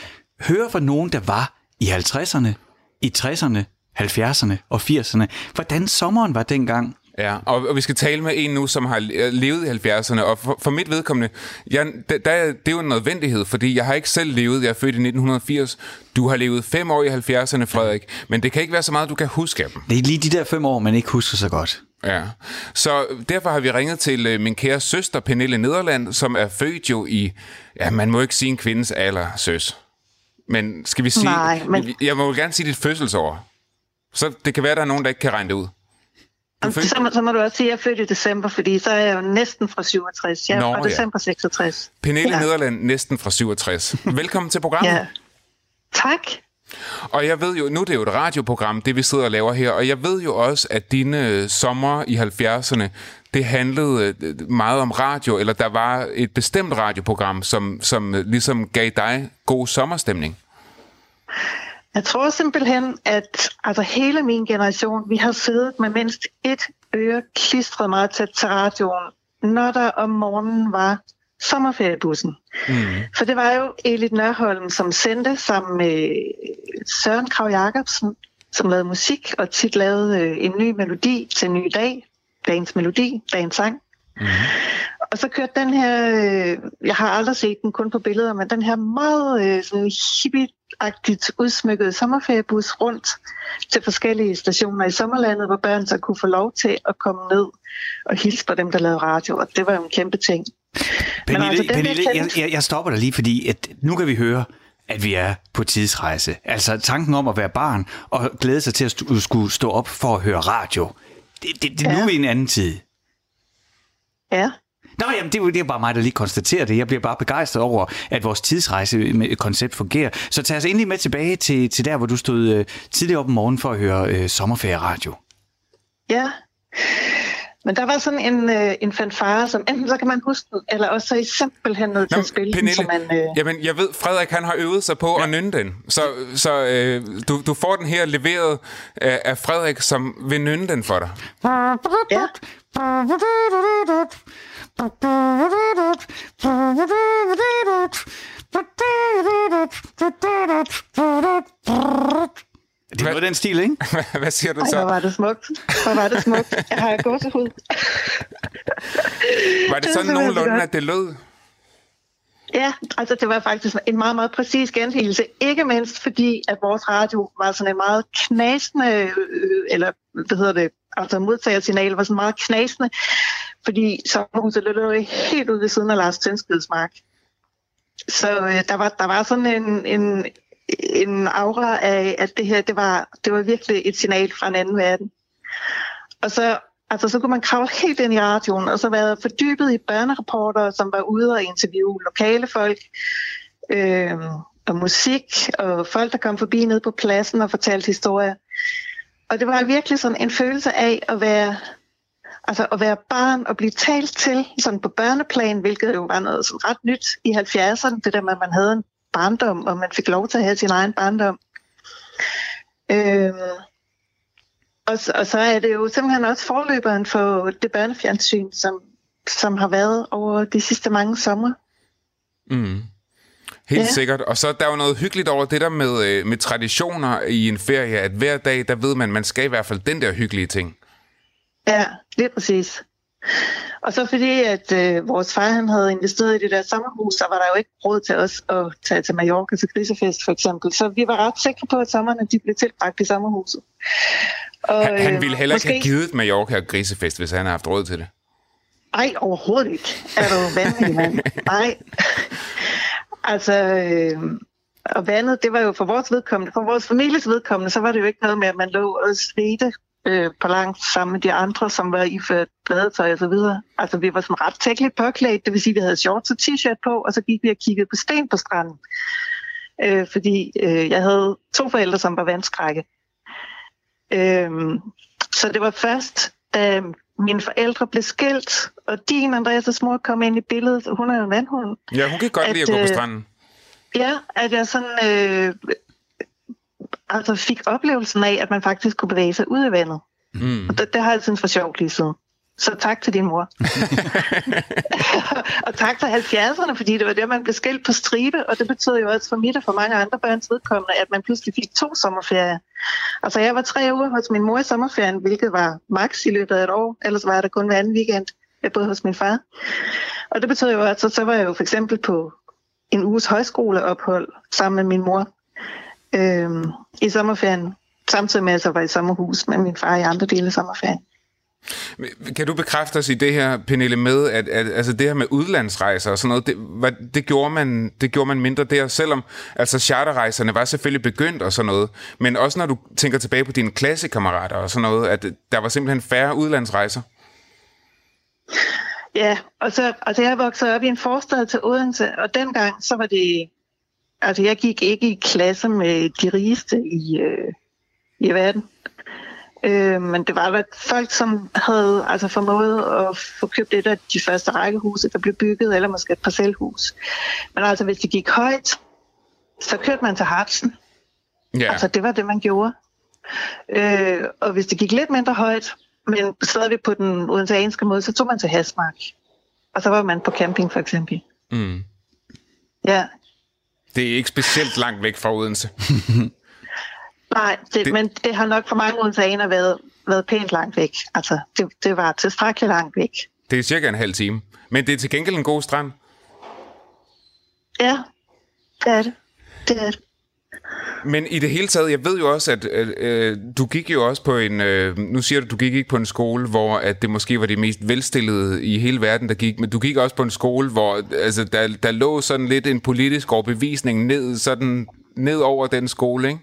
høre fra nogen, der var i 50'erne, i 60'erne, 70'erne og 80'erne. Hvordan sommeren var dengang. Ja, og, og vi skal tale med en nu, som har levet i 70'erne, og for, for mit vedkommende, jeg, der, der, det er jo en nødvendighed, fordi jeg har ikke selv levet, jeg er født i 1980, du har levet fem år i 70'erne, Frederik, men det kan ikke være så meget, du kan huske af dem. Det er lige de der fem år, man ikke husker så godt. Ja, så derfor har vi ringet til øh, min kære søster, Pernille Nederland, som er født jo i, ja, man må ikke sige en kvindes alder, søs. Men skal vi sige, Nej, men... jeg må jo gerne sige dit fødselsår. Så det kan være, der er nogen, der ikke kan regne det ud. Så, må, så må du også sige, at jeg er født i december, fordi så er jeg jo næsten fra 67. Jeg er Nå, fra december 66. Pernille ja. Nederland, næsten fra 67. Velkommen til programmet. Ja. Tak. Og jeg ved jo, nu er det jo et radioprogram, det vi sidder og laver her, og jeg ved jo også, at dine øh, sommer i 70'erne, det handlede øh, meget om radio, eller der var et bestemt radioprogram, som, som øh, ligesom gav dig god sommerstemning. Jeg tror simpelthen, at altså hele min generation, vi har siddet med mindst et øre klistret meget tæt til radioen, når der om morgenen var sommerferiebussen. Mm. For det var jo Elit Nørholm, som sendte sammen med Søren Krav Jacobsen, som lavede musik og tit lavede øh, en ny melodi til en ny dag. Dagens melodi, dagens sang. Mm. Og så kørte den her, øh, jeg har aldrig set den kun på billeder, men den her meget øh, sådan hippie-agtigt udsmykkede sommerferiebus rundt til forskellige stationer i sommerlandet, hvor børn så kunne få lov til at komme ned og hilse på dem, der lavede radio, og det var jo en kæmpe ting. Pernille, altså, Pernille jeg, jeg, jeg stopper dig lige, fordi at nu kan vi høre, at vi er på tidsrejse. Altså tanken om at være barn og glæde sig til at st- skulle stå op for at høre radio. Det, det, det ja. nu er i en anden tid. Ja. Nå, jamen, det, er, det er bare mig, der lige konstaterer det. Jeg bliver bare begejstret over, at vores tidsrejse-koncept fungerer. Så tag os endelig med tilbage til, til der, hvor du stod øh, tidligere op om morgenen for at høre øh, sommerferie-radio. Ja, men der var sådan en, øh, en fanfare, som enten så kan man huske den, eller også så er I simpelthen nødt til at spille Pernille, den, så man... Øh... Jamen, jeg ved, Frederik han har øvet sig på ja. at nynne den. Så, så øh, du, du får den her leveret af, af Frederik, som vil nynne den for dig. Ja. Det var den stil, ikke? Hvad siger du så? Ej, hvor var det smukt. Hvor var det smukt. Jeg har gåsehud. var det sådan nogenlunde, at det lød? Ja, altså det var faktisk en meget, meget præcis gengivelse. Ikke mindst fordi, at vores radio var sådan en meget knasende, øh, eller hvad hedder det, altså modtagersignal var sådan meget knasende, fordi sommerhuset lå jo helt ude ved siden af Lars Tønskeds mark. Så øh, der, var, der var sådan en, en, en aura af, at det her, det var, det var virkelig et signal fra en anden verden. Og så, altså, så kunne man kravle helt ind i radioen, og så være fordybet i børnereporter, som var ude og interviewe lokale folk, øh, og musik, og folk, der kom forbi ned på pladsen og fortalte historier. Og det var virkelig sådan en følelse af at være, altså at være barn og blive talt til sådan på børneplan, hvilket jo var noget sådan ret nyt i 70'erne, det der med, at man havde en barndom, og man fik lov til at have sin egen barndom. Øh, og, og så er det jo simpelthen også forløberen for det børnefjernsyn, som, som har været over de sidste mange sommer. Mm. Helt ja. sikkert. Og så der er jo noget hyggeligt over det der med, øh, med traditioner i en ferie, at hver dag, der ved man, man skal i hvert fald den der hyggelige ting. Ja, lige præcis. Og så fordi, at øh, vores far han havde investeret i det der sommerhus, så var der jo ikke råd til os at tage til Mallorca til krisefest for eksempel. Så vi var ret sikre på, at sommerne de blev tilbragt i sommerhuset. Og, han, han ville heller måske... ikke have givet Mallorca grisefest, hvis han havde haft råd til det. Ej, overhovedet ikke. Er du vanvittig, mand? Nej. altså, øh, og vandet, det var jo for vores vedkommende, for vores families vedkommende, så var det jo ikke noget med, at man lå og svedte øh, på langt sammen med de andre, som var iført badetøj og så videre. Altså, vi var sådan ret tækkeligt påklædt, det vil sige, at vi havde shorts og t-shirt på, og så gik vi og kiggede på sten på stranden. Øh, fordi øh, jeg havde to forældre, som var vandskrække. Øhm, så det var først, da mine forældre blev skilt, og din Andreas' mor kom ind i billedet, hun er jo en vandhund. Ja, hun kan godt at, lide at gå på øh, stranden. Ja, at jeg sådan øh, altså fik oplevelsen af, at man faktisk kunne bevæge sig ud af vandet. Mm. Og det, det har jeg syntes var sjovt lige siden. Så tak til din mor. og tak til 70'erne, fordi det var der, man blev skilt på stribe, og det betød jo også for mit og for mange andre børns vedkommende, at man pludselig fik to sommerferier. Altså jeg var tre uger hos min mor i sommerferien, hvilket var maks i løbet af et år, ellers var det kun hver anden weekend, jeg boede hos min far. Og det betød jo, at så, så var jeg jo for eksempel på en uges højskoleophold sammen med min mor øhm, i sommerferien, samtidig med at jeg var i sommerhus med min far i andre dele af sommerferien. Kan du bekræfte os i det her, Pernille, med, at, at altså det her med udlandsrejser og sådan noget, det, hvad, det, gjorde man, det gjorde man mindre der, selvom altså charterrejserne var selvfølgelig begyndt og sådan noget, men også når du tænker tilbage på dine klassekammerater og sådan noget, at der var simpelthen færre udlandsrejser? Ja, og så, altså jeg voksede op i en forstad til Odense, og dengang så var det, altså jeg gik ikke i klasse med de rigeste i, øh, i verden. Øh, men det var folk, som havde altså formået at få købt et af de første rækkehuse, der blev bygget, eller måske et parcelhus. Men altså, hvis det gik højt, så kørte man til Hartsen. Yeah. Altså, det var det, man gjorde. Øh, og hvis det gik lidt mindre højt, men stadig på den udenseanske måde, så tog man til Hasmark. Og så var man på camping, for eksempel. Mm. Ja. Det er ikke specielt langt væk fra Odense. Nej, det, det... men det har nok for mange odenseaner været, været pænt langt væk. Altså, det, det var tilstrækkeligt langt væk. Det er cirka en halv time. Men det er til gengæld en god strand. Ja, det er det. Det er det. Men i det hele taget, jeg ved jo også, at øh, du gik jo også på en, øh, nu siger du, du gik ikke på en skole, hvor at det måske var det mest velstillede i hele verden, der gik, men du gik også på en skole, hvor altså, der, der lå sådan lidt en politisk overbevisning ned, sådan, ned over den skole, ikke?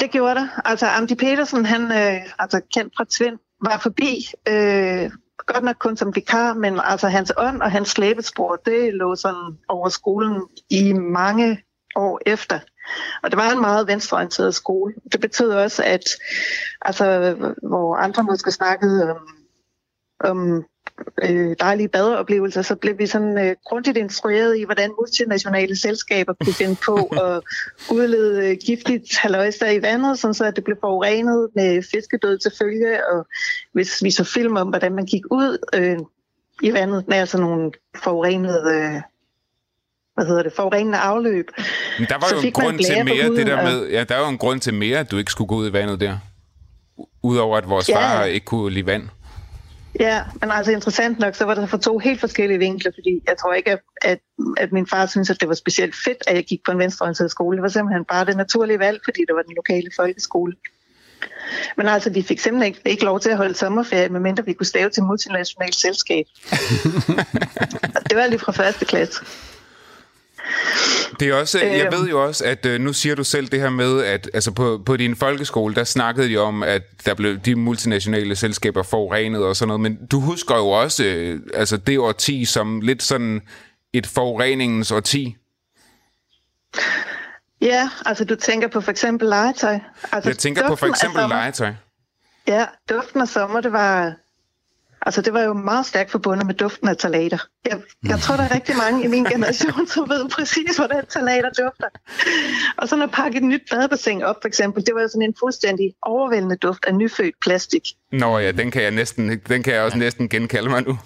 Det gjorde det. Altså, Amdi Petersen, han, øh, altså kendt fra Tvind, var forbi, øh, godt nok kun som vikar, men altså hans ånd og hans slæbespor, det lå sådan over skolen i mange år efter. Og det var en meget venstreorienteret skole. Det betød også, at altså, hvor andre måske snakkede om, om øh, dejlige badeoplevelser, så blev vi sådan øh, grundigt instrueret i, hvordan multinationale selskaber kunne finde på at udlede øh, giftigt haløjster i vandet, sådan så at det blev forurenet med fiskedød til følge, og hvis vi så film om, hvordan man gik ud øh, i vandet med altså nogle forurenede øh, hvad hedder det, forurenende afløb. Men der var jo en grund til mere, det der med, ja, der var jo en grund til mere, at du ikke skulle gå ud i vandet der. Udover at vores ja. far ikke kunne lide vand. Ja, men altså interessant nok, så var der for to helt forskellige vinkler, fordi jeg tror ikke, at, at, at min far synes, at det var specielt fedt, at jeg gik på en venstreorienteret skole. Det var simpelthen bare det naturlige valg, fordi det var den lokale folkeskole. Men altså, vi fik simpelthen ikke, ikke lov til at holde sommerferie, medmindre vi kunne stave til multinationalt selskab. det var lige fra første klasse. Det er også, jeg Øhm. ved jo også, at øh, nu siger du selv det her med, at altså på, på din folkeskole, der snakkede de om, at der blev de multinationale selskaber forurenet og sådan noget, men du husker jo også øh, altså det årti som lidt sådan et forureningens årti. Ja, altså du tænker på for eksempel legetøj. Altså, Jeg tænker på for eksempel legetøj. Ja, duften af sommer, det var, altså, det var jo meget stærkt forbundet med duften af talater. Jeg, jeg tror, der er rigtig mange i min generation, som ved præcis, hvordan talater dufter. Og sådan at pakke et nyt badebassin op, for eksempel, det var jo sådan en fuldstændig overvældende duft af nyfødt plastik. Nå ja, den kan jeg næsten, den kan jeg også næsten genkalde mig nu.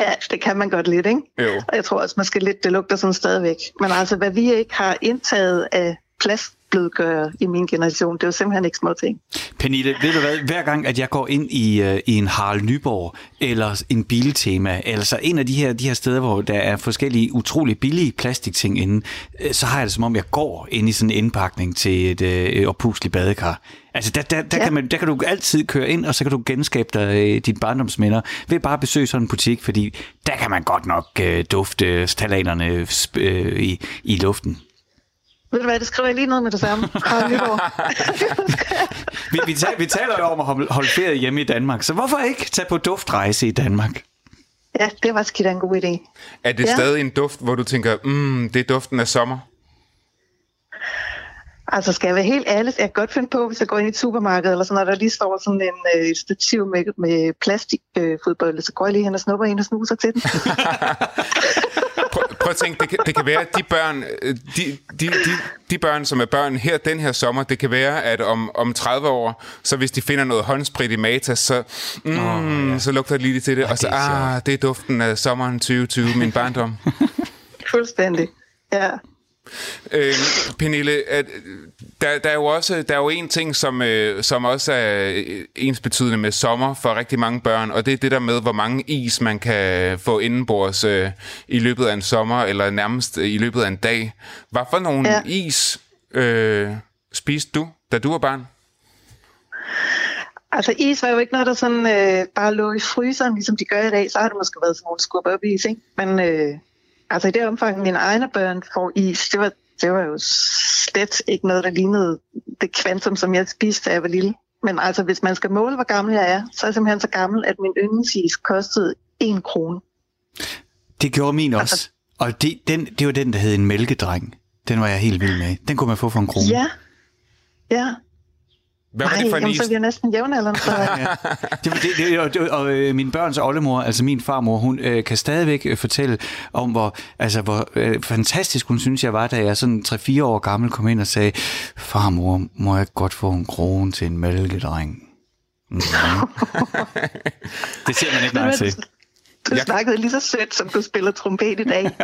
Ja, det kan man godt lidt, ikke? Jo. Og jeg tror også, måske lidt, det lugter sådan stadigvæk. Men altså, hvad vi ikke har indtaget af plastblødgør i min generation, det er jo simpelthen ikke små ting. Pernille, ved du hvad, hver gang, at jeg går ind i, øh, i en Harald Nyborg, eller en biltema, eller så en af de her, de her steder, hvor der er forskellige utrolig billige plastikting inde, øh, så har jeg det som om, jeg går ind i sådan en indpakning til et øh, oppusligt badekar. Altså, der, der, der, ja. Kan man, der kan du altid køre ind, og så kan du genskabe dig øh, dine barndomsminder ved bare at besøge sådan en butik, fordi der kan man godt nok øh, dufte talaterne sp- øh, i, i luften. Ved du hvad, det skriver jeg lige ned med det samme. Vi, vi, taler, vi taler jo om at holde- holde ferie hjemme i Danmark, så hvorfor ikke tage på duftrejse i Danmark? ja, det var skidt en god idé. Er det Ja. stadig en duft, hvor du tænker, mm, det er duften af sommer? Altså, skal jeg være helt ærlig, jeg kan godt finde på, hvis jeg går ind i et supermarked, eller sådan, når der lige står sådan en øh, stativ med, med plastikfodbold, øh, så går jeg lige hen og snupper en og snuser til den. Prøv, at tænke, det kan, det kan være, at de børn, øh, de, de, de, de børn, som er børn her den her sommer, det kan være, at om, om 30 år, så hvis de finder noget håndsprit i Matas, så, mm, oh, ja. så lugter det lige til det, og så, det er ah, det er duften af sommeren 2020, min barndom. Fuldstændig. Ja. Øh, Pernille, at, der, der er jo også der er jo en ting, som, øh, som også er øh, ens betydende med sommer for rigtig mange børn, og det er det der med, hvor mange is man kan få indenbords øh, i løbet af en sommer, eller nærmest øh, i løbet af en dag. Hvad for nogle ja. Ja. is øh, spiste du, da du var barn? Altså, is var jo ikke noget, der sådan øh, bare lå i fryseren, ligesom de gør i dag. Så har det måske været sådan nogle skub op is, ikke? Men øh, altså, i det omfang, mine egne børn får is, det var, det var jo slet ikke noget, der lignede det kvantum, som jeg spiste, da jeg var lille. Men altså, hvis man skal måle, hvor gammel jeg er, så er jeg simpelthen så gammel, at min yndlingsis kostede en krone. Det gjorde min også. Og det, den, det var den, der hed en mælkedreng. Den var jeg helt vild med. Den kunne man få for en krone. Ja. Ja. Hvad var Nej, det for en jamen, så er vi jo næsten jævnaldrende. Så... Det, var- det, det, og, det, og øh, min børns oldemor, altså min farmor, hun øh, kan stadigvæk øh, fortælle om, hvor, altså, hvor øh, fantastisk hun synes, jeg var, da jeg sådan 3-4 år gammel kom ind og sagde, farmor, må jeg godt få en krone til en mælkedreng? Mm. det ser man ikke nej til. Du Jeg- snakkede lige så sødt, som du spiller trompet i dag.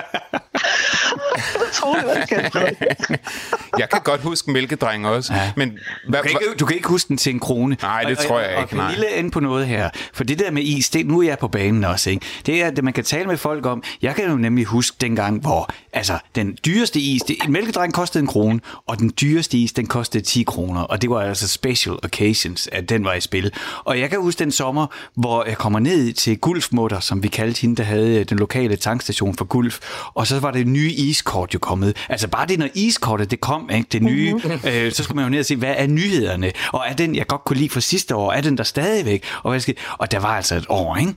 Utroligt, hvad du kan, Frederik. Jeg kan godt huske mælkedreng også, Ja. men hvad, Du kan, ikke, du kan ikke huske den til en krone. Nej, det Og- tror jeg og, ikke, Og er inde på noget her. For det der med is, det, nu er jeg på banen også. Ikke? Det er, at man kan tale med folk om. Jeg kan jo nemlig huske dengang, hvor altså, den dyreste is, det, en mælkedreng kostede en krone, og den dyreste is, den kostede 10 kroner. Og det var altså special occasions, at den var i spil. Og jeg kan huske den sommer, hvor jeg kommer ned til Gulfmutter, som vi kaldte hende, der havde øh, den lokale tankstation for Gulf. Og så var det nye iskort jo kommet. Altså bare det, når iskortet det kom, ikke, det nye, mm-hmm. øh, så skulle man jo ned og se, hvad er nyhederne? Og er den, jeg godt kunne lide fra sidste år, er den der stadigvæk? Og, hvad skal, og der var altså et år, ikke?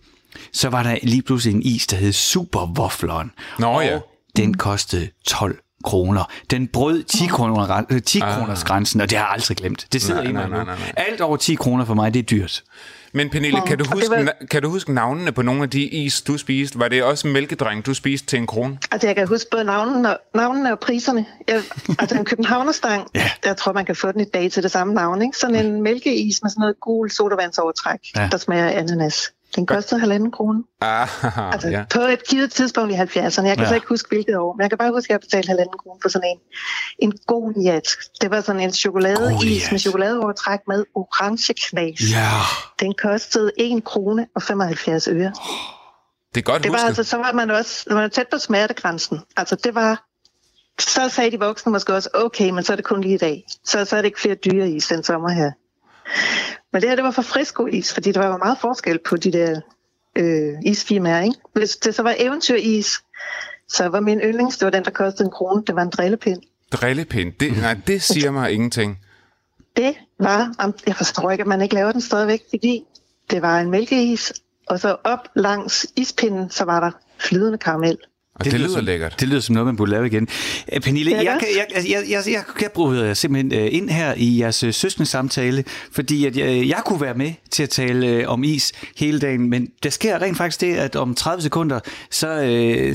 Så var der lige pludselig en is, der hed Superwaffleren. Nå og ja. den kostede 12 kroner. Den brød 10, kroner, øh, 10 kroners grænsen, og det har jeg aldrig glemt. Det sidder Nej, i mig nej, nu. nej, nej, Alt over 10 kroner for mig, det er dyrt. Men Pernille, kan du, huske, var- kan du huske navnene på nogle af de is, du spiste? Var det også mælkedreng, du spiste til en krone? Altså, jeg kan huske både navnene og, navnene og priserne. Jeg, altså, en københavnerstang, Ja. jeg tror, man kan få den i dag til det samme navn. Ikke? Sådan en mælkeis med sådan noget gul sodavandsovertræk, Ja. der smager ananas. Den kostede halvanden krone. Ah, Altså ja. på et givet tidspunkt i 70'erne. Jeg kan Ja. så ikke huske, hvilket år. Men jeg kan bare huske, at jeg betalte halvanden krone for sådan en. En Goliath. Det var sådan en chokoladeis med chokoladeovertræk med orange knas. Ja. Den kostede 1 krone og 75 øre. Det er godt Det var husket. altså, så var man også man var tæt på smertegrænsen. Altså det var, så sagde de voksne måske også, okay, men så er det kun lige i dag. Så, så er det ikke flere dyre is den sommer her. Men det her, det var for friskois, fordi der var meget forskel på de der øh, isfirmaer, ikke? Hvis det så var eventyris, så var min yndlings, det var den, der kostede en krone. Det var en drillepind. Drillepind. Det, nej, det siger mig ingenting. Det var, jeg forstår ikke, at man ikke laver den stadigvæk, fordi det var en mælkeis, og så op langs ispinden, så var der flydende karamel. Og det, det lyder som, lækkert. Det lyder som noget, man burde lave igen. Øh, Pernille, Ja, jeg, jeg, jeg, jeg, jeg, jeg, jeg bryder simpelthen øh, ind her i jeres øh, søskende samtale, fordi at jeg, jeg kunne være med til at tale om is hele dagen, men der sker rent faktisk det, at om 30 sekunder, så,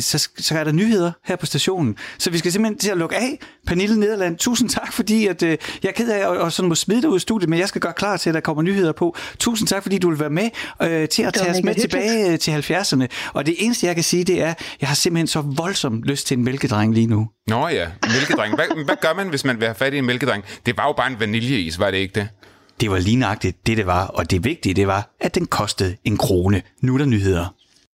så, så er der nyheder her på stationen. Så vi skal simpelthen til at lukke af. Pernille Nederland, tusind tak, fordi at, jeg er ked af at og sådan må smide dig ud af studiet, men jeg skal gøre klar til, at der kommer nyheder på. Tusind tak, fordi du vil være med øh, til at tage os med hyggeligt. tilbage til 70'erne. Og det eneste, jeg kan sige, det er, jeg har simpelthen så voldsomt lyst til en mælkedreng lige nu. Nå ja, mælkedreng. Hvad, hvad gør man, hvis man vil have fat i en mælkedreng? Det var jo bare en vaniljeis, var det ikke det? Det var lignagtigt det, det var, og det vigtige, det var, at den kostede en krone. Nu er der nyheder.